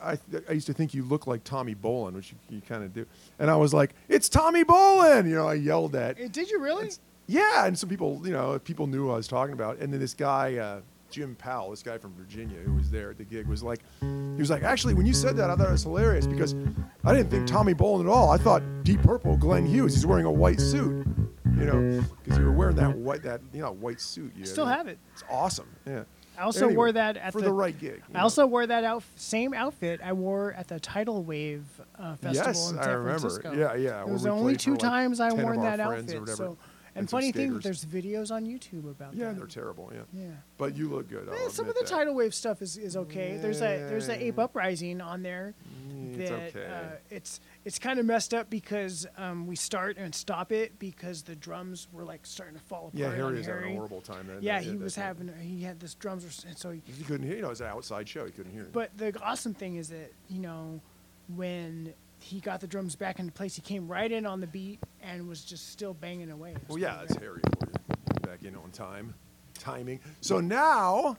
Speaker 2: I, I, used to think you looked like Tommy Bolin, which you, you kind of do. And I was like, "It's Tommy Bolin!" You know, I yelled at.
Speaker 1: Eh, Did you really?
Speaker 2: It's- yeah, and some people, you know, people knew who I was talking about. And then this guy, uh, Jim Powell, this guy from Virginia who was there at the gig, was like, he was like, actually, when you said that, I thought it was hilarious because I didn't think Tommy Bolin at all. I thought Deep Purple, Glenn Hughes. He's wearing a white suit, you know, because you were wearing that white, that you know, white suit. You
Speaker 1: Still have it.
Speaker 2: It's awesome. Yeah.
Speaker 1: I also
Speaker 2: Anyway,
Speaker 1: wore that at
Speaker 2: for
Speaker 1: the,
Speaker 2: the right gig.
Speaker 1: I
Speaker 2: know.
Speaker 1: also wore that out same outfit I wore at the Tidal Wave uh, festival
Speaker 2: Yes,
Speaker 1: in San
Speaker 2: I remember.
Speaker 1: Francisco.
Speaker 2: Yeah, yeah,
Speaker 1: It was the only two
Speaker 2: like,
Speaker 1: times I
Speaker 2: 10 of
Speaker 1: worn
Speaker 2: our
Speaker 1: that outfit.
Speaker 2: whatever,
Speaker 1: So,
Speaker 2: and
Speaker 1: funny thing,
Speaker 2: skaters.
Speaker 1: there's videos on YouTube about that.
Speaker 2: Yeah,
Speaker 1: that.
Speaker 2: they're terrible. Yeah.
Speaker 1: Yeah.
Speaker 2: But you look good. I'll
Speaker 1: Eh, some of
Speaker 2: admit
Speaker 1: the
Speaker 2: that.
Speaker 1: tidal wave stuff is, is okay. There's a there's a ape uprising on there.
Speaker 2: Mm, it's
Speaker 1: that
Speaker 2: okay.
Speaker 1: uh, it's it's kind of messed up because um, we start and stop it because the drums were like starting to fall apart.
Speaker 2: Yeah,
Speaker 1: on
Speaker 2: Harry was having
Speaker 1: Harry.
Speaker 2: a horrible time. Then,
Speaker 1: Yeah,
Speaker 2: that-
Speaker 1: he
Speaker 2: that
Speaker 1: was
Speaker 2: time.
Speaker 1: having he had this drums were and so he,
Speaker 2: He couldn't hear. You know, it was an outside show. He couldn't hear.
Speaker 1: But the awesome thing is that you know when he got the drums back into place, he came right in on the beat and was just still banging away.
Speaker 2: Well, yeah,
Speaker 1: pretty
Speaker 2: it's. Harry for you. Back in on time, timing. So now,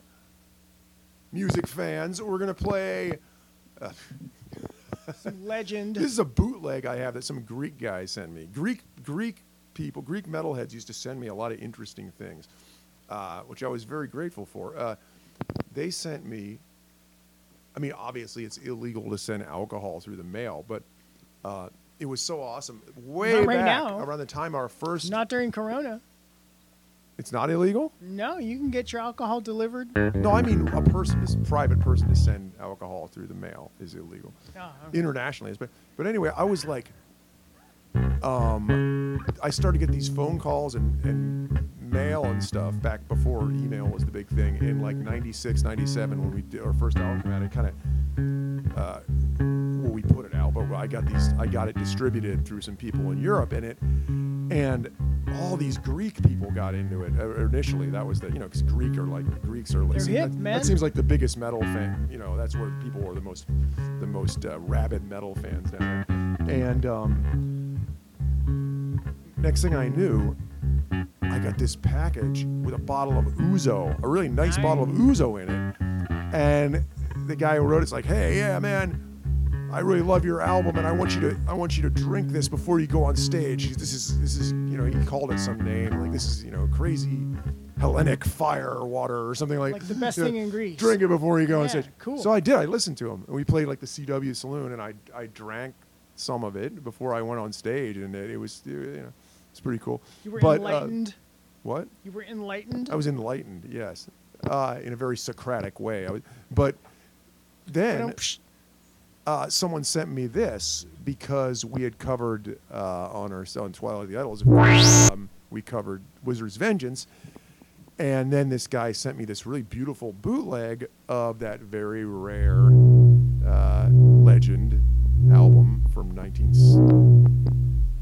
Speaker 2: music fans, we're gonna play.
Speaker 1: Some legend.
Speaker 2: This is a bootleg I have that some Greek guy sent me. Greek Greek people, Greek metalheads used to send me a lot of interesting things, uh, which I was very grateful for. Uh, they sent me. I mean, obviously, it's illegal to send alcohol through the mail, but uh, it was so awesome. Way
Speaker 1: Not right
Speaker 2: back
Speaker 1: now.
Speaker 2: around the time our first.
Speaker 1: Not during Corona.
Speaker 2: it's not illegal.
Speaker 1: No, you can get your alcohol delivered.
Speaker 2: No, I mean a person, a private person, to send alcohol through the mail is illegal.
Speaker 1: Oh, okay.
Speaker 2: internationally. But but anyway, I was like, um, I started to get these phone calls and, and mail and stuff back before email was the big thing in like 96, 97 when we did our first album came out. It kind of, uh, well, we put it out, but I got these, I got it distributed through some people in Europe and it, and all these Greek people got into it uh, initially. That was the, you know, because Greek are like, Greeks are like,
Speaker 1: hip,
Speaker 2: that, that seems like the biggest metal fan, you know, that's where people were the most, the most uh, rabid metal fans there. And, um, next thing I knew, I got this package with a bottle of ouzo, a really nice bottle of ouzo in it. And the guy who wrote it's like, "Hey, yeah, man, I really love your album, and I want you to, I want you to drink this before you go on stage. This is, this is, you know, he called it some name, like this is, you know, crazy Hellenic fire water or something like.
Speaker 1: Like the best
Speaker 2: you know,
Speaker 1: thing in Greece.
Speaker 2: Drink it before you go on
Speaker 1: Yeah,
Speaker 2: stage.
Speaker 1: cool.
Speaker 2: So I did. I listened to him, and we played like the CW Saloon, and I, I drank some of it before I went on stage, and it, it was, you know, it's pretty cool.
Speaker 1: You were
Speaker 2: but, uh,
Speaker 1: enlightened.
Speaker 2: what?
Speaker 1: you were enlightened.
Speaker 2: I was enlightened, yes, uh, in a very Socratic way. I was, but then. Uh, someone sent me this because we had covered uh, on our on Twilight of the Idols. Um, we covered Wizard's Vengeance, and then this guy sent me this really beautiful bootleg of that very rare uh, Legend album from 19.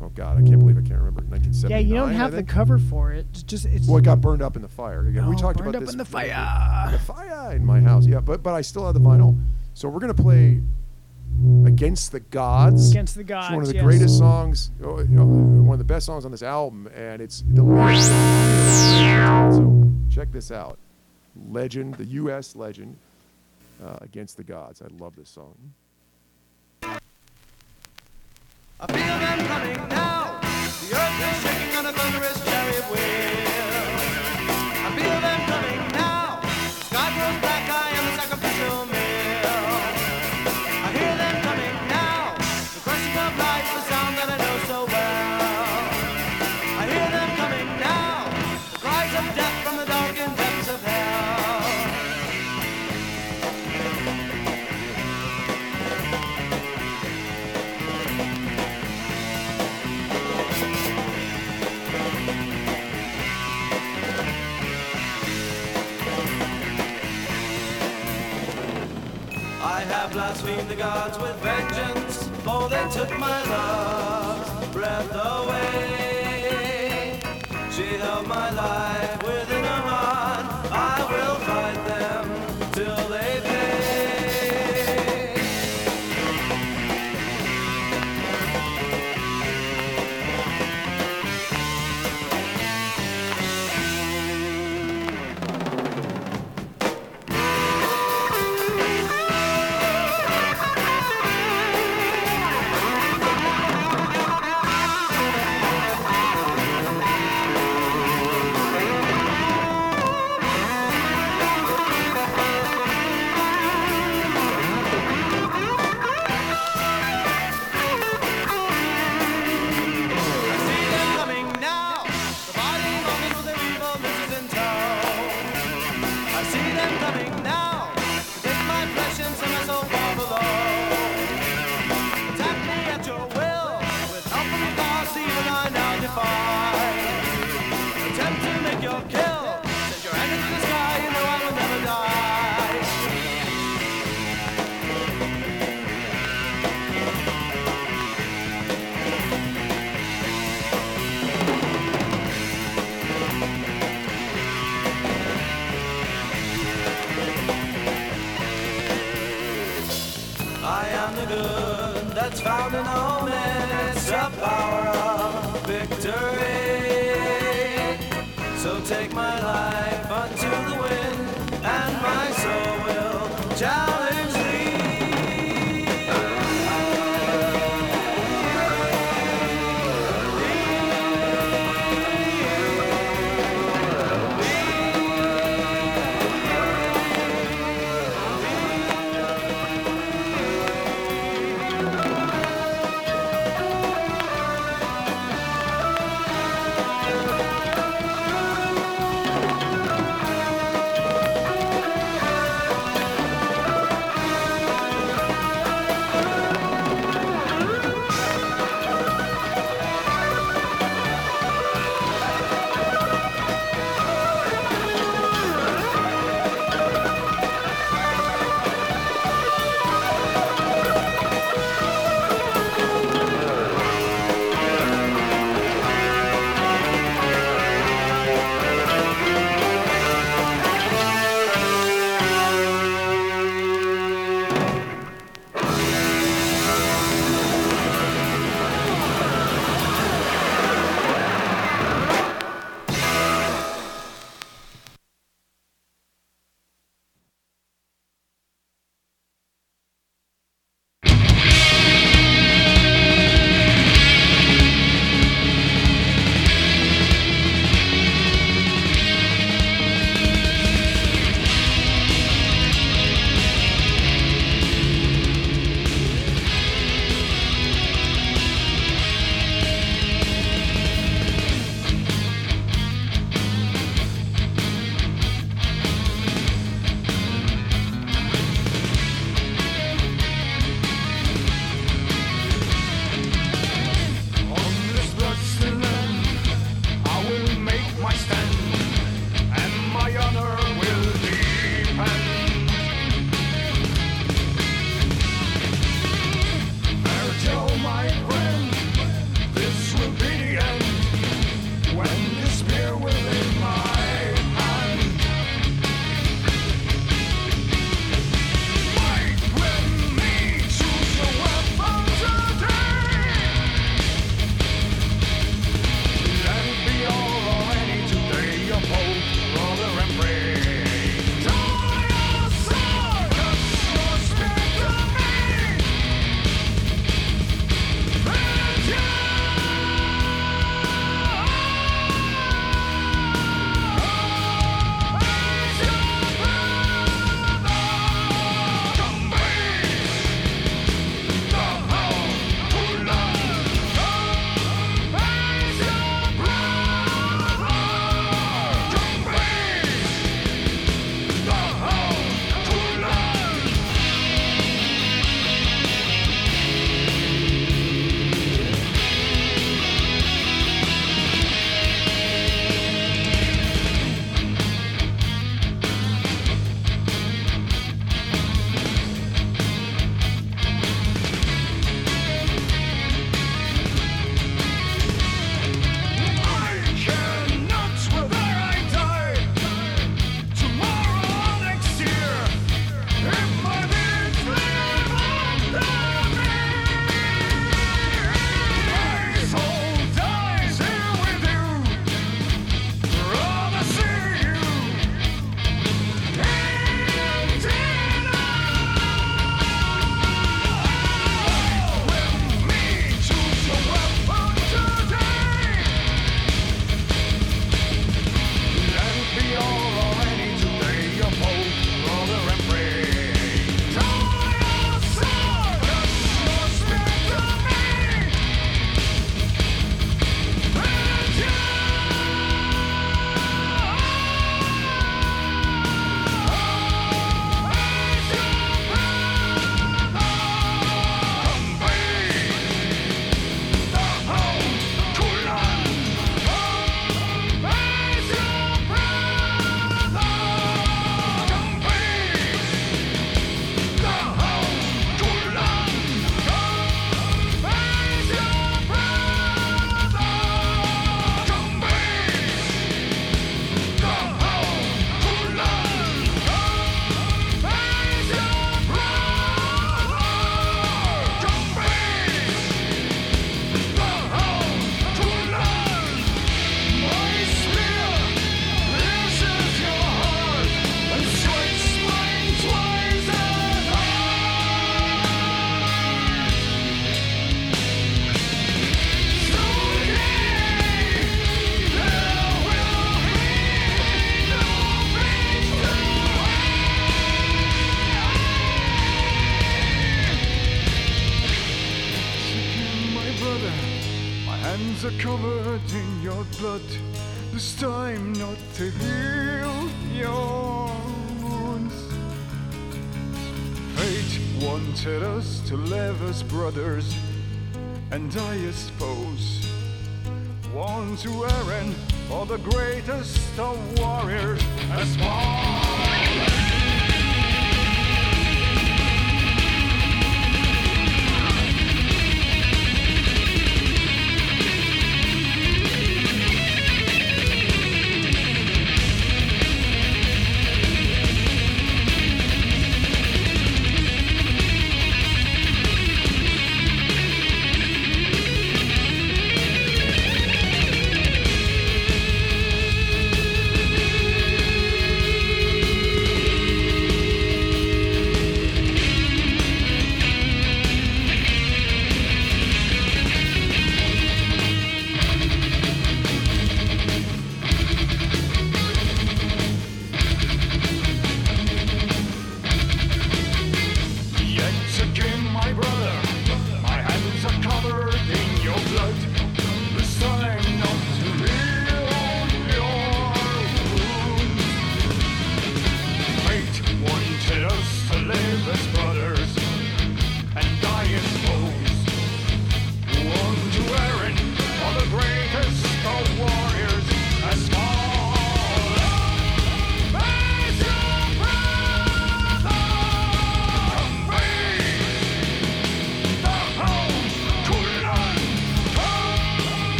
Speaker 2: Oh God, I can't believe I can't remember. 1979.
Speaker 1: yeah, you don't have the cover for it. It's just it's.
Speaker 2: Well, it got burned up in the fire. Again, we
Speaker 1: Oh,
Speaker 2: talked
Speaker 1: burned
Speaker 2: about
Speaker 1: up
Speaker 2: this.
Speaker 1: in the fire.
Speaker 2: The fire in my house. Yeah, but but I still have the vinyl. So we're gonna play "Against the Gods."
Speaker 1: Against the
Speaker 2: It's one of the
Speaker 1: yes.
Speaker 2: greatest songs. oh, you know, one of the best songs on this album, and it's delicious. So check this out. Legend, the U.S. legend, uh, "Against the Gods." I love this song.
Speaker 4: I feel them coming now. The earth is shaking on a thunderous chariot wheel. Gods with vengeance, for they took my love's breath away. She held my life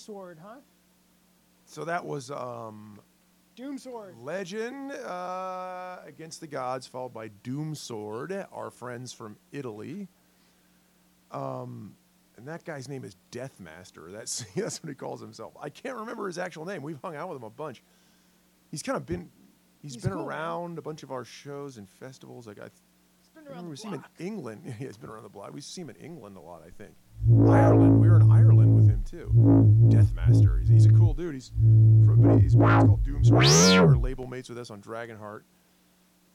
Speaker 1: Doom Sword, huh?
Speaker 2: So that was um,
Speaker 1: Doom Sword.
Speaker 2: Legend uh, Against the Gods, followed by Doom Sword, our friends from Italy. Um, and that guy's name is Deathmaster. That's that's what he calls himself. I can't remember his actual name. We've hung out with him a bunch. He's kind of been he's
Speaker 1: He's
Speaker 2: been
Speaker 1: cool, man.
Speaker 2: around a bunch of our shows and festivals. Like I,
Speaker 1: been
Speaker 2: I
Speaker 1: around
Speaker 2: remember
Speaker 1: the
Speaker 2: we see him in England. yeah, he's been around the block. We see him in England a lot. I think Ireland. We were in Ireland him too. Deathmaster. He's, he's a cool dude. He's from, but he's called label mates with us on Dragonheart.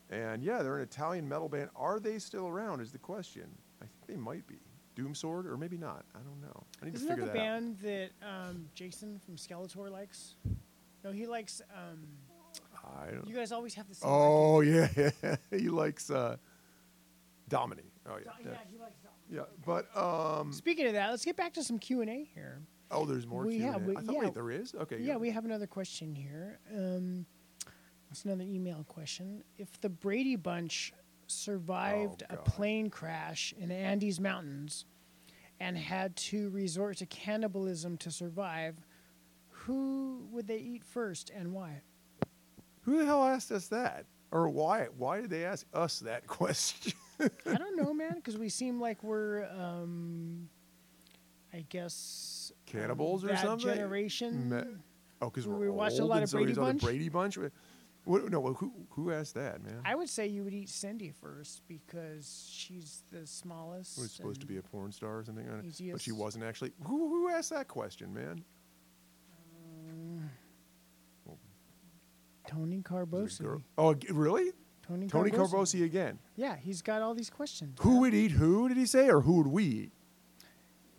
Speaker 2: And yeah, they're an Italian metal band. Are they still around? Is the question. I think they might be. Doomsword, or maybe not. I don't know. I need
Speaker 1: Isn't
Speaker 2: to
Speaker 1: that
Speaker 2: figure
Speaker 1: the
Speaker 2: that out.
Speaker 1: band that um, Jason from Skelator likes? No, he likes. Um,
Speaker 2: I don't.
Speaker 1: you guys always have the same.
Speaker 2: Oh yeah, yeah. he likes uh, Domini. Oh yeah,
Speaker 1: yeah,
Speaker 2: yeah.
Speaker 1: He likes that.
Speaker 2: yeah. But um,
Speaker 1: Speaking of that, let's get back to some Q and A here.
Speaker 2: oh, there's more.
Speaker 1: We
Speaker 2: Q&A.
Speaker 1: have- we-
Speaker 2: I thought
Speaker 1: yeah.
Speaker 2: wait, there is. Okay.
Speaker 1: Yeah,
Speaker 2: good.
Speaker 1: we have another question here. Um, it's another email question. If the Brady Bunch survived a
Speaker 2: Oh, God.
Speaker 1: plane crash in the Andes Mountains and had to resort to cannibalism to survive, who would they eat first and why?
Speaker 2: Who the hell asked us that? Or why? Why did they ask us that question?
Speaker 1: I don't know, man, because we seem like we're, um, I guess, um,
Speaker 2: Cannibals or
Speaker 1: that
Speaker 2: something?
Speaker 1: generation.
Speaker 2: Me- oh, because
Speaker 1: We- watched a lot of Brady Bunch?
Speaker 2: Brady Bunch. What, no, who who asked that, man?
Speaker 1: I would say you would eat Cindy first because she's the smallest.
Speaker 2: was supposed to be a porn star or something, but she wasn't actually. Who who asked that question, man?
Speaker 1: Tony
Speaker 2: Was it
Speaker 1: Carbosi.
Speaker 2: Oh, really?
Speaker 1: Tony,
Speaker 2: Tony
Speaker 1: Carbosi.
Speaker 2: Again.
Speaker 1: Yeah, he's got all these questions.
Speaker 2: Who would eat who? Did he say, or who would we eat?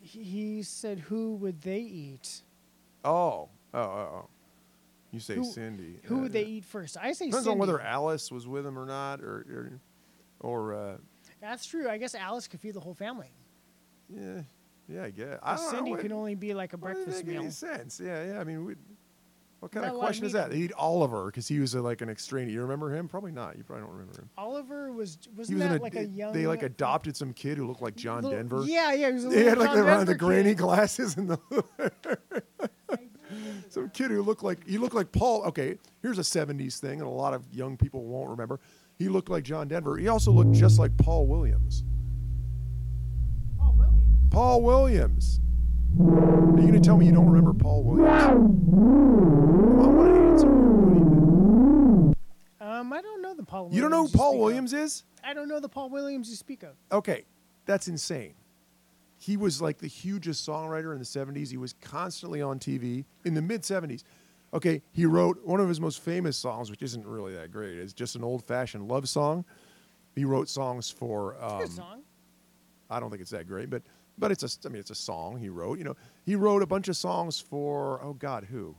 Speaker 1: He he said, "Who would they eat?
Speaker 2: Oh, oh, oh, oh. You say
Speaker 1: Who-
Speaker 2: Cindy.
Speaker 1: Who
Speaker 2: Uh,
Speaker 1: would they eat first? I say
Speaker 2: Depends
Speaker 1: Cindy.
Speaker 2: on whether Alice was with him or not, or or, or uh,
Speaker 1: That's true. I guess Alice could feed the whole family.
Speaker 2: yeah, yeah, I guess. I don't
Speaker 1: Cindy
Speaker 2: know.
Speaker 1: could only be like a
Speaker 2: Why does it
Speaker 1: breakfast meal.
Speaker 2: Any sense? Yeah, yeah. I mean, we, what kind of
Speaker 1: of
Speaker 2: question is that? eat Oliver because he was a, like an extraneous. You remember him? Probably not. You probably don't remember him.
Speaker 1: Oliver was
Speaker 2: He
Speaker 1: wasn't that
Speaker 2: a,
Speaker 1: like a young?
Speaker 2: They like adopted some kid who looked like John
Speaker 1: little-
Speaker 2: Denver.
Speaker 1: Yeah, yeah. He was a
Speaker 2: They had like
Speaker 1: John
Speaker 2: the, around the
Speaker 1: Denver
Speaker 2: granny
Speaker 1: kid.
Speaker 2: glasses and the some kid who looked like he looked like Paul. Okay, here's a '70s thing, and a lot of young people won't remember. He looked like John Denver. He also looked just like Paul Williams.
Speaker 1: Oh, Williams.
Speaker 2: Paul Williams. Are you gonna tell me you don't remember Paul Williams? I want to answer.
Speaker 1: Um, I don't know the Paul. Williams
Speaker 2: You don't know who Paul
Speaker 1: speak of.
Speaker 2: Williams is?
Speaker 1: I don't know the Paul Williams you speak of.
Speaker 2: Okay, that's insane. He was like the hugest songwriter in the 70s. He was constantly on TV in the mid 70s. Okay, he wrote one of his most famous songs, which isn't really that great. It's just an old fashioned love song. He wrote songs for. Um,
Speaker 1: Good song.
Speaker 2: I don't think it's that great, but but it's a I mean it's a song he wrote. You know, he wrote a bunch of songs for oh God, who?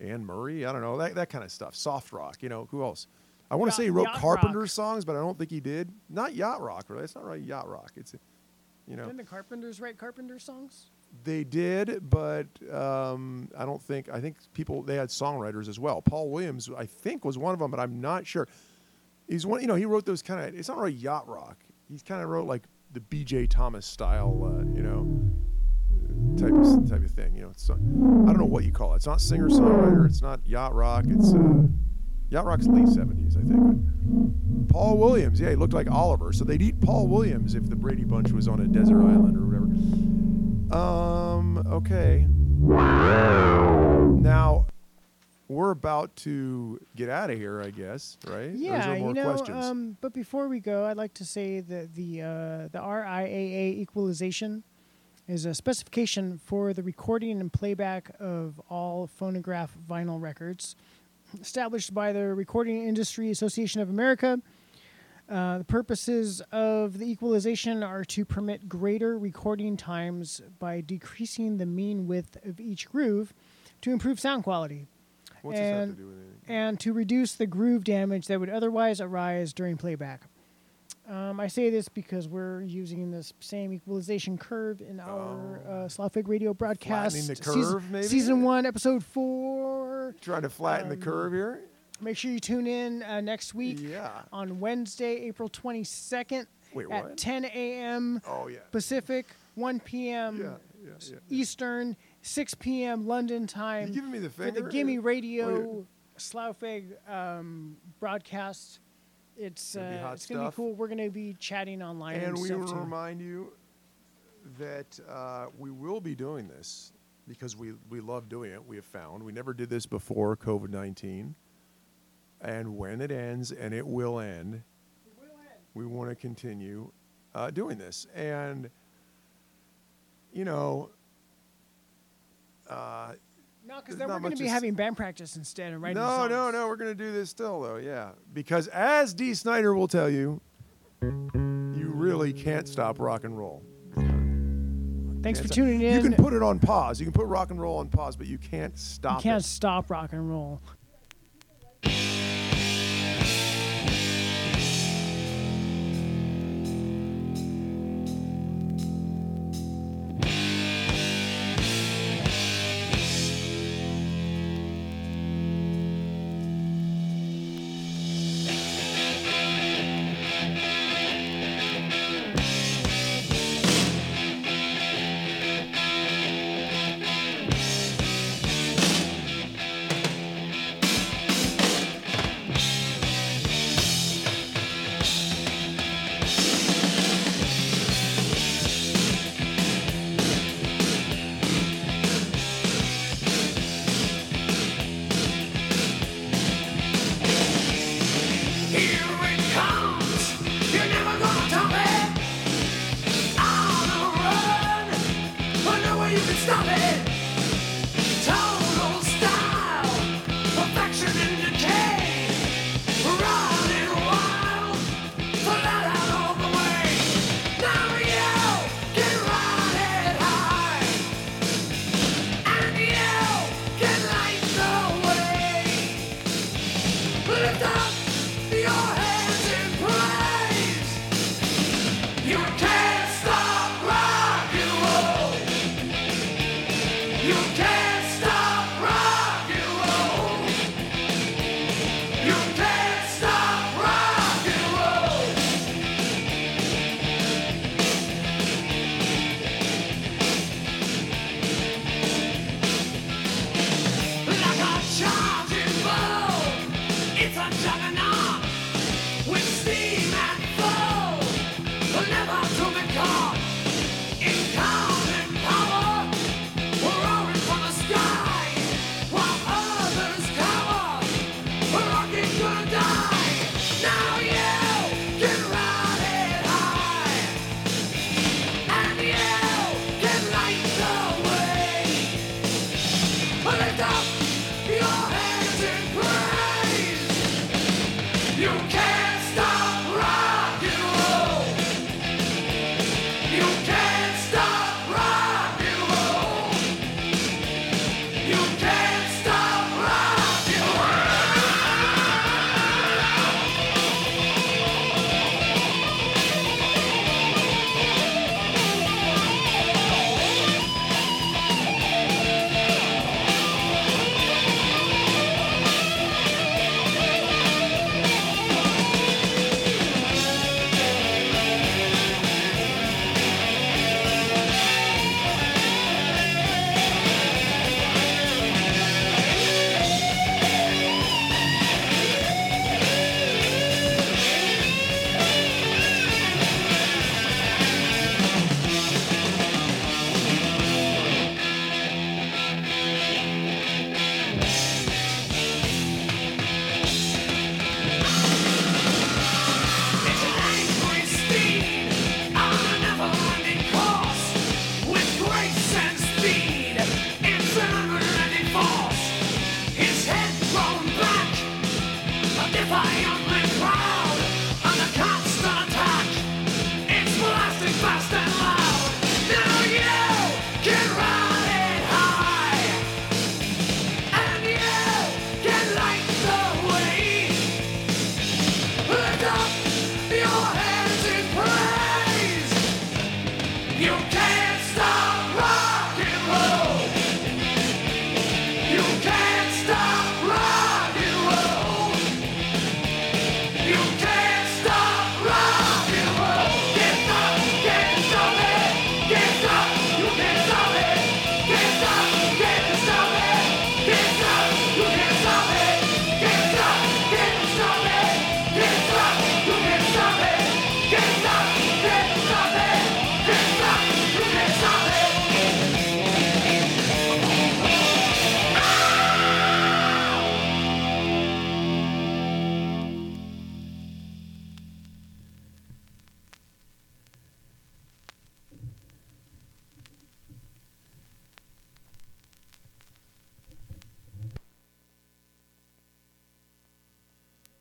Speaker 2: Anne Murray? I don't know that that kind of stuff. Soft rock. You know who else? I want to say he wrote
Speaker 1: yacht
Speaker 2: Carpenter
Speaker 1: rock.
Speaker 2: songs, but I don't think he did. Not yacht rock, really. It's not really yacht rock. It's you know
Speaker 1: Didn't the Carpenters write Carpenter songs?
Speaker 2: they did, but um, I don't think I think people they had songwriters as well. Paul Williams, I think, was one of them, but I'm not sure. He's one. You know, he wrote those kind of. It's not really yacht rock. He's kind of wrote like the B.J. Thomas style. Uh, you know, type of type of thing. You know, it's I don't know what you call it. It's not singer songwriter. It's not yacht rock. It's uh, yacht rock's late '70s, I think. But Paul Williams, yeah, he looked like Oliver. So they'd eat Paul Williams if the Brady Bunch was on a desert island or whatever. Um. Okay. Now, we're about to get out of here, I guess, right?
Speaker 1: Yeah, you know.
Speaker 2: questions?
Speaker 1: Um, but before we go, I'd like to say that the uh, the RIAA equalization is a specification for the recording and playback of all phonograph vinyl records, established by the Recording Industry Association of America. Uh, the purposes of the equalization are to permit greater recording times by decreasing the mean width of each groove to improve sound quality
Speaker 2: What's this have to
Speaker 1: and-
Speaker 2: do with anything?
Speaker 1: and to reduce the groove damage that would otherwise arise during playback. Um, I say this because we're using this same equalization curve in our uh, Slough Feg radio broadcast.
Speaker 2: Oh. Flattening the
Speaker 1: season,
Speaker 2: curve, maybe?
Speaker 1: Season one, episode four.
Speaker 2: Trying to flatten the
Speaker 1: um,
Speaker 2: curve here?
Speaker 1: Make sure you tune in uh, next week
Speaker 2: Yeah.
Speaker 1: on Wednesday, April 22nd
Speaker 2: Wait,
Speaker 1: at
Speaker 2: what?
Speaker 1: 10 a.m.
Speaker 2: Oh, yeah.
Speaker 1: Pacific, 1 p.m.
Speaker 2: Yeah.
Speaker 1: Eastern, 6 p.m. London time
Speaker 2: You giving me the
Speaker 1: for the? Gimme
Speaker 2: Oh,
Speaker 1: Radio Slough Feg um, broadcast. It's uh, it's gonna be cool. We're gonna be chatting online and,
Speaker 2: And we will remind you that uh, we will be doing this because we, we love doing it. We have found we never did this before COVID 19. And when it ends, and it will end, we want to continue uh, doing this. And, you know, uh,
Speaker 1: no, because then we're be
Speaker 2: to
Speaker 1: having band practice instead and writing
Speaker 2: no,
Speaker 1: songs.
Speaker 2: no, no. We're going to do this still, though. Yeah. Because as Dee Snider will tell you, you really can't stop rock and roll.
Speaker 1: Thanks for
Speaker 2: stop-
Speaker 1: tuning in.
Speaker 2: You can put it on pause. You can put rock and roll on pause, but you can't stop
Speaker 1: You can't
Speaker 2: it.
Speaker 1: stop rock and roll.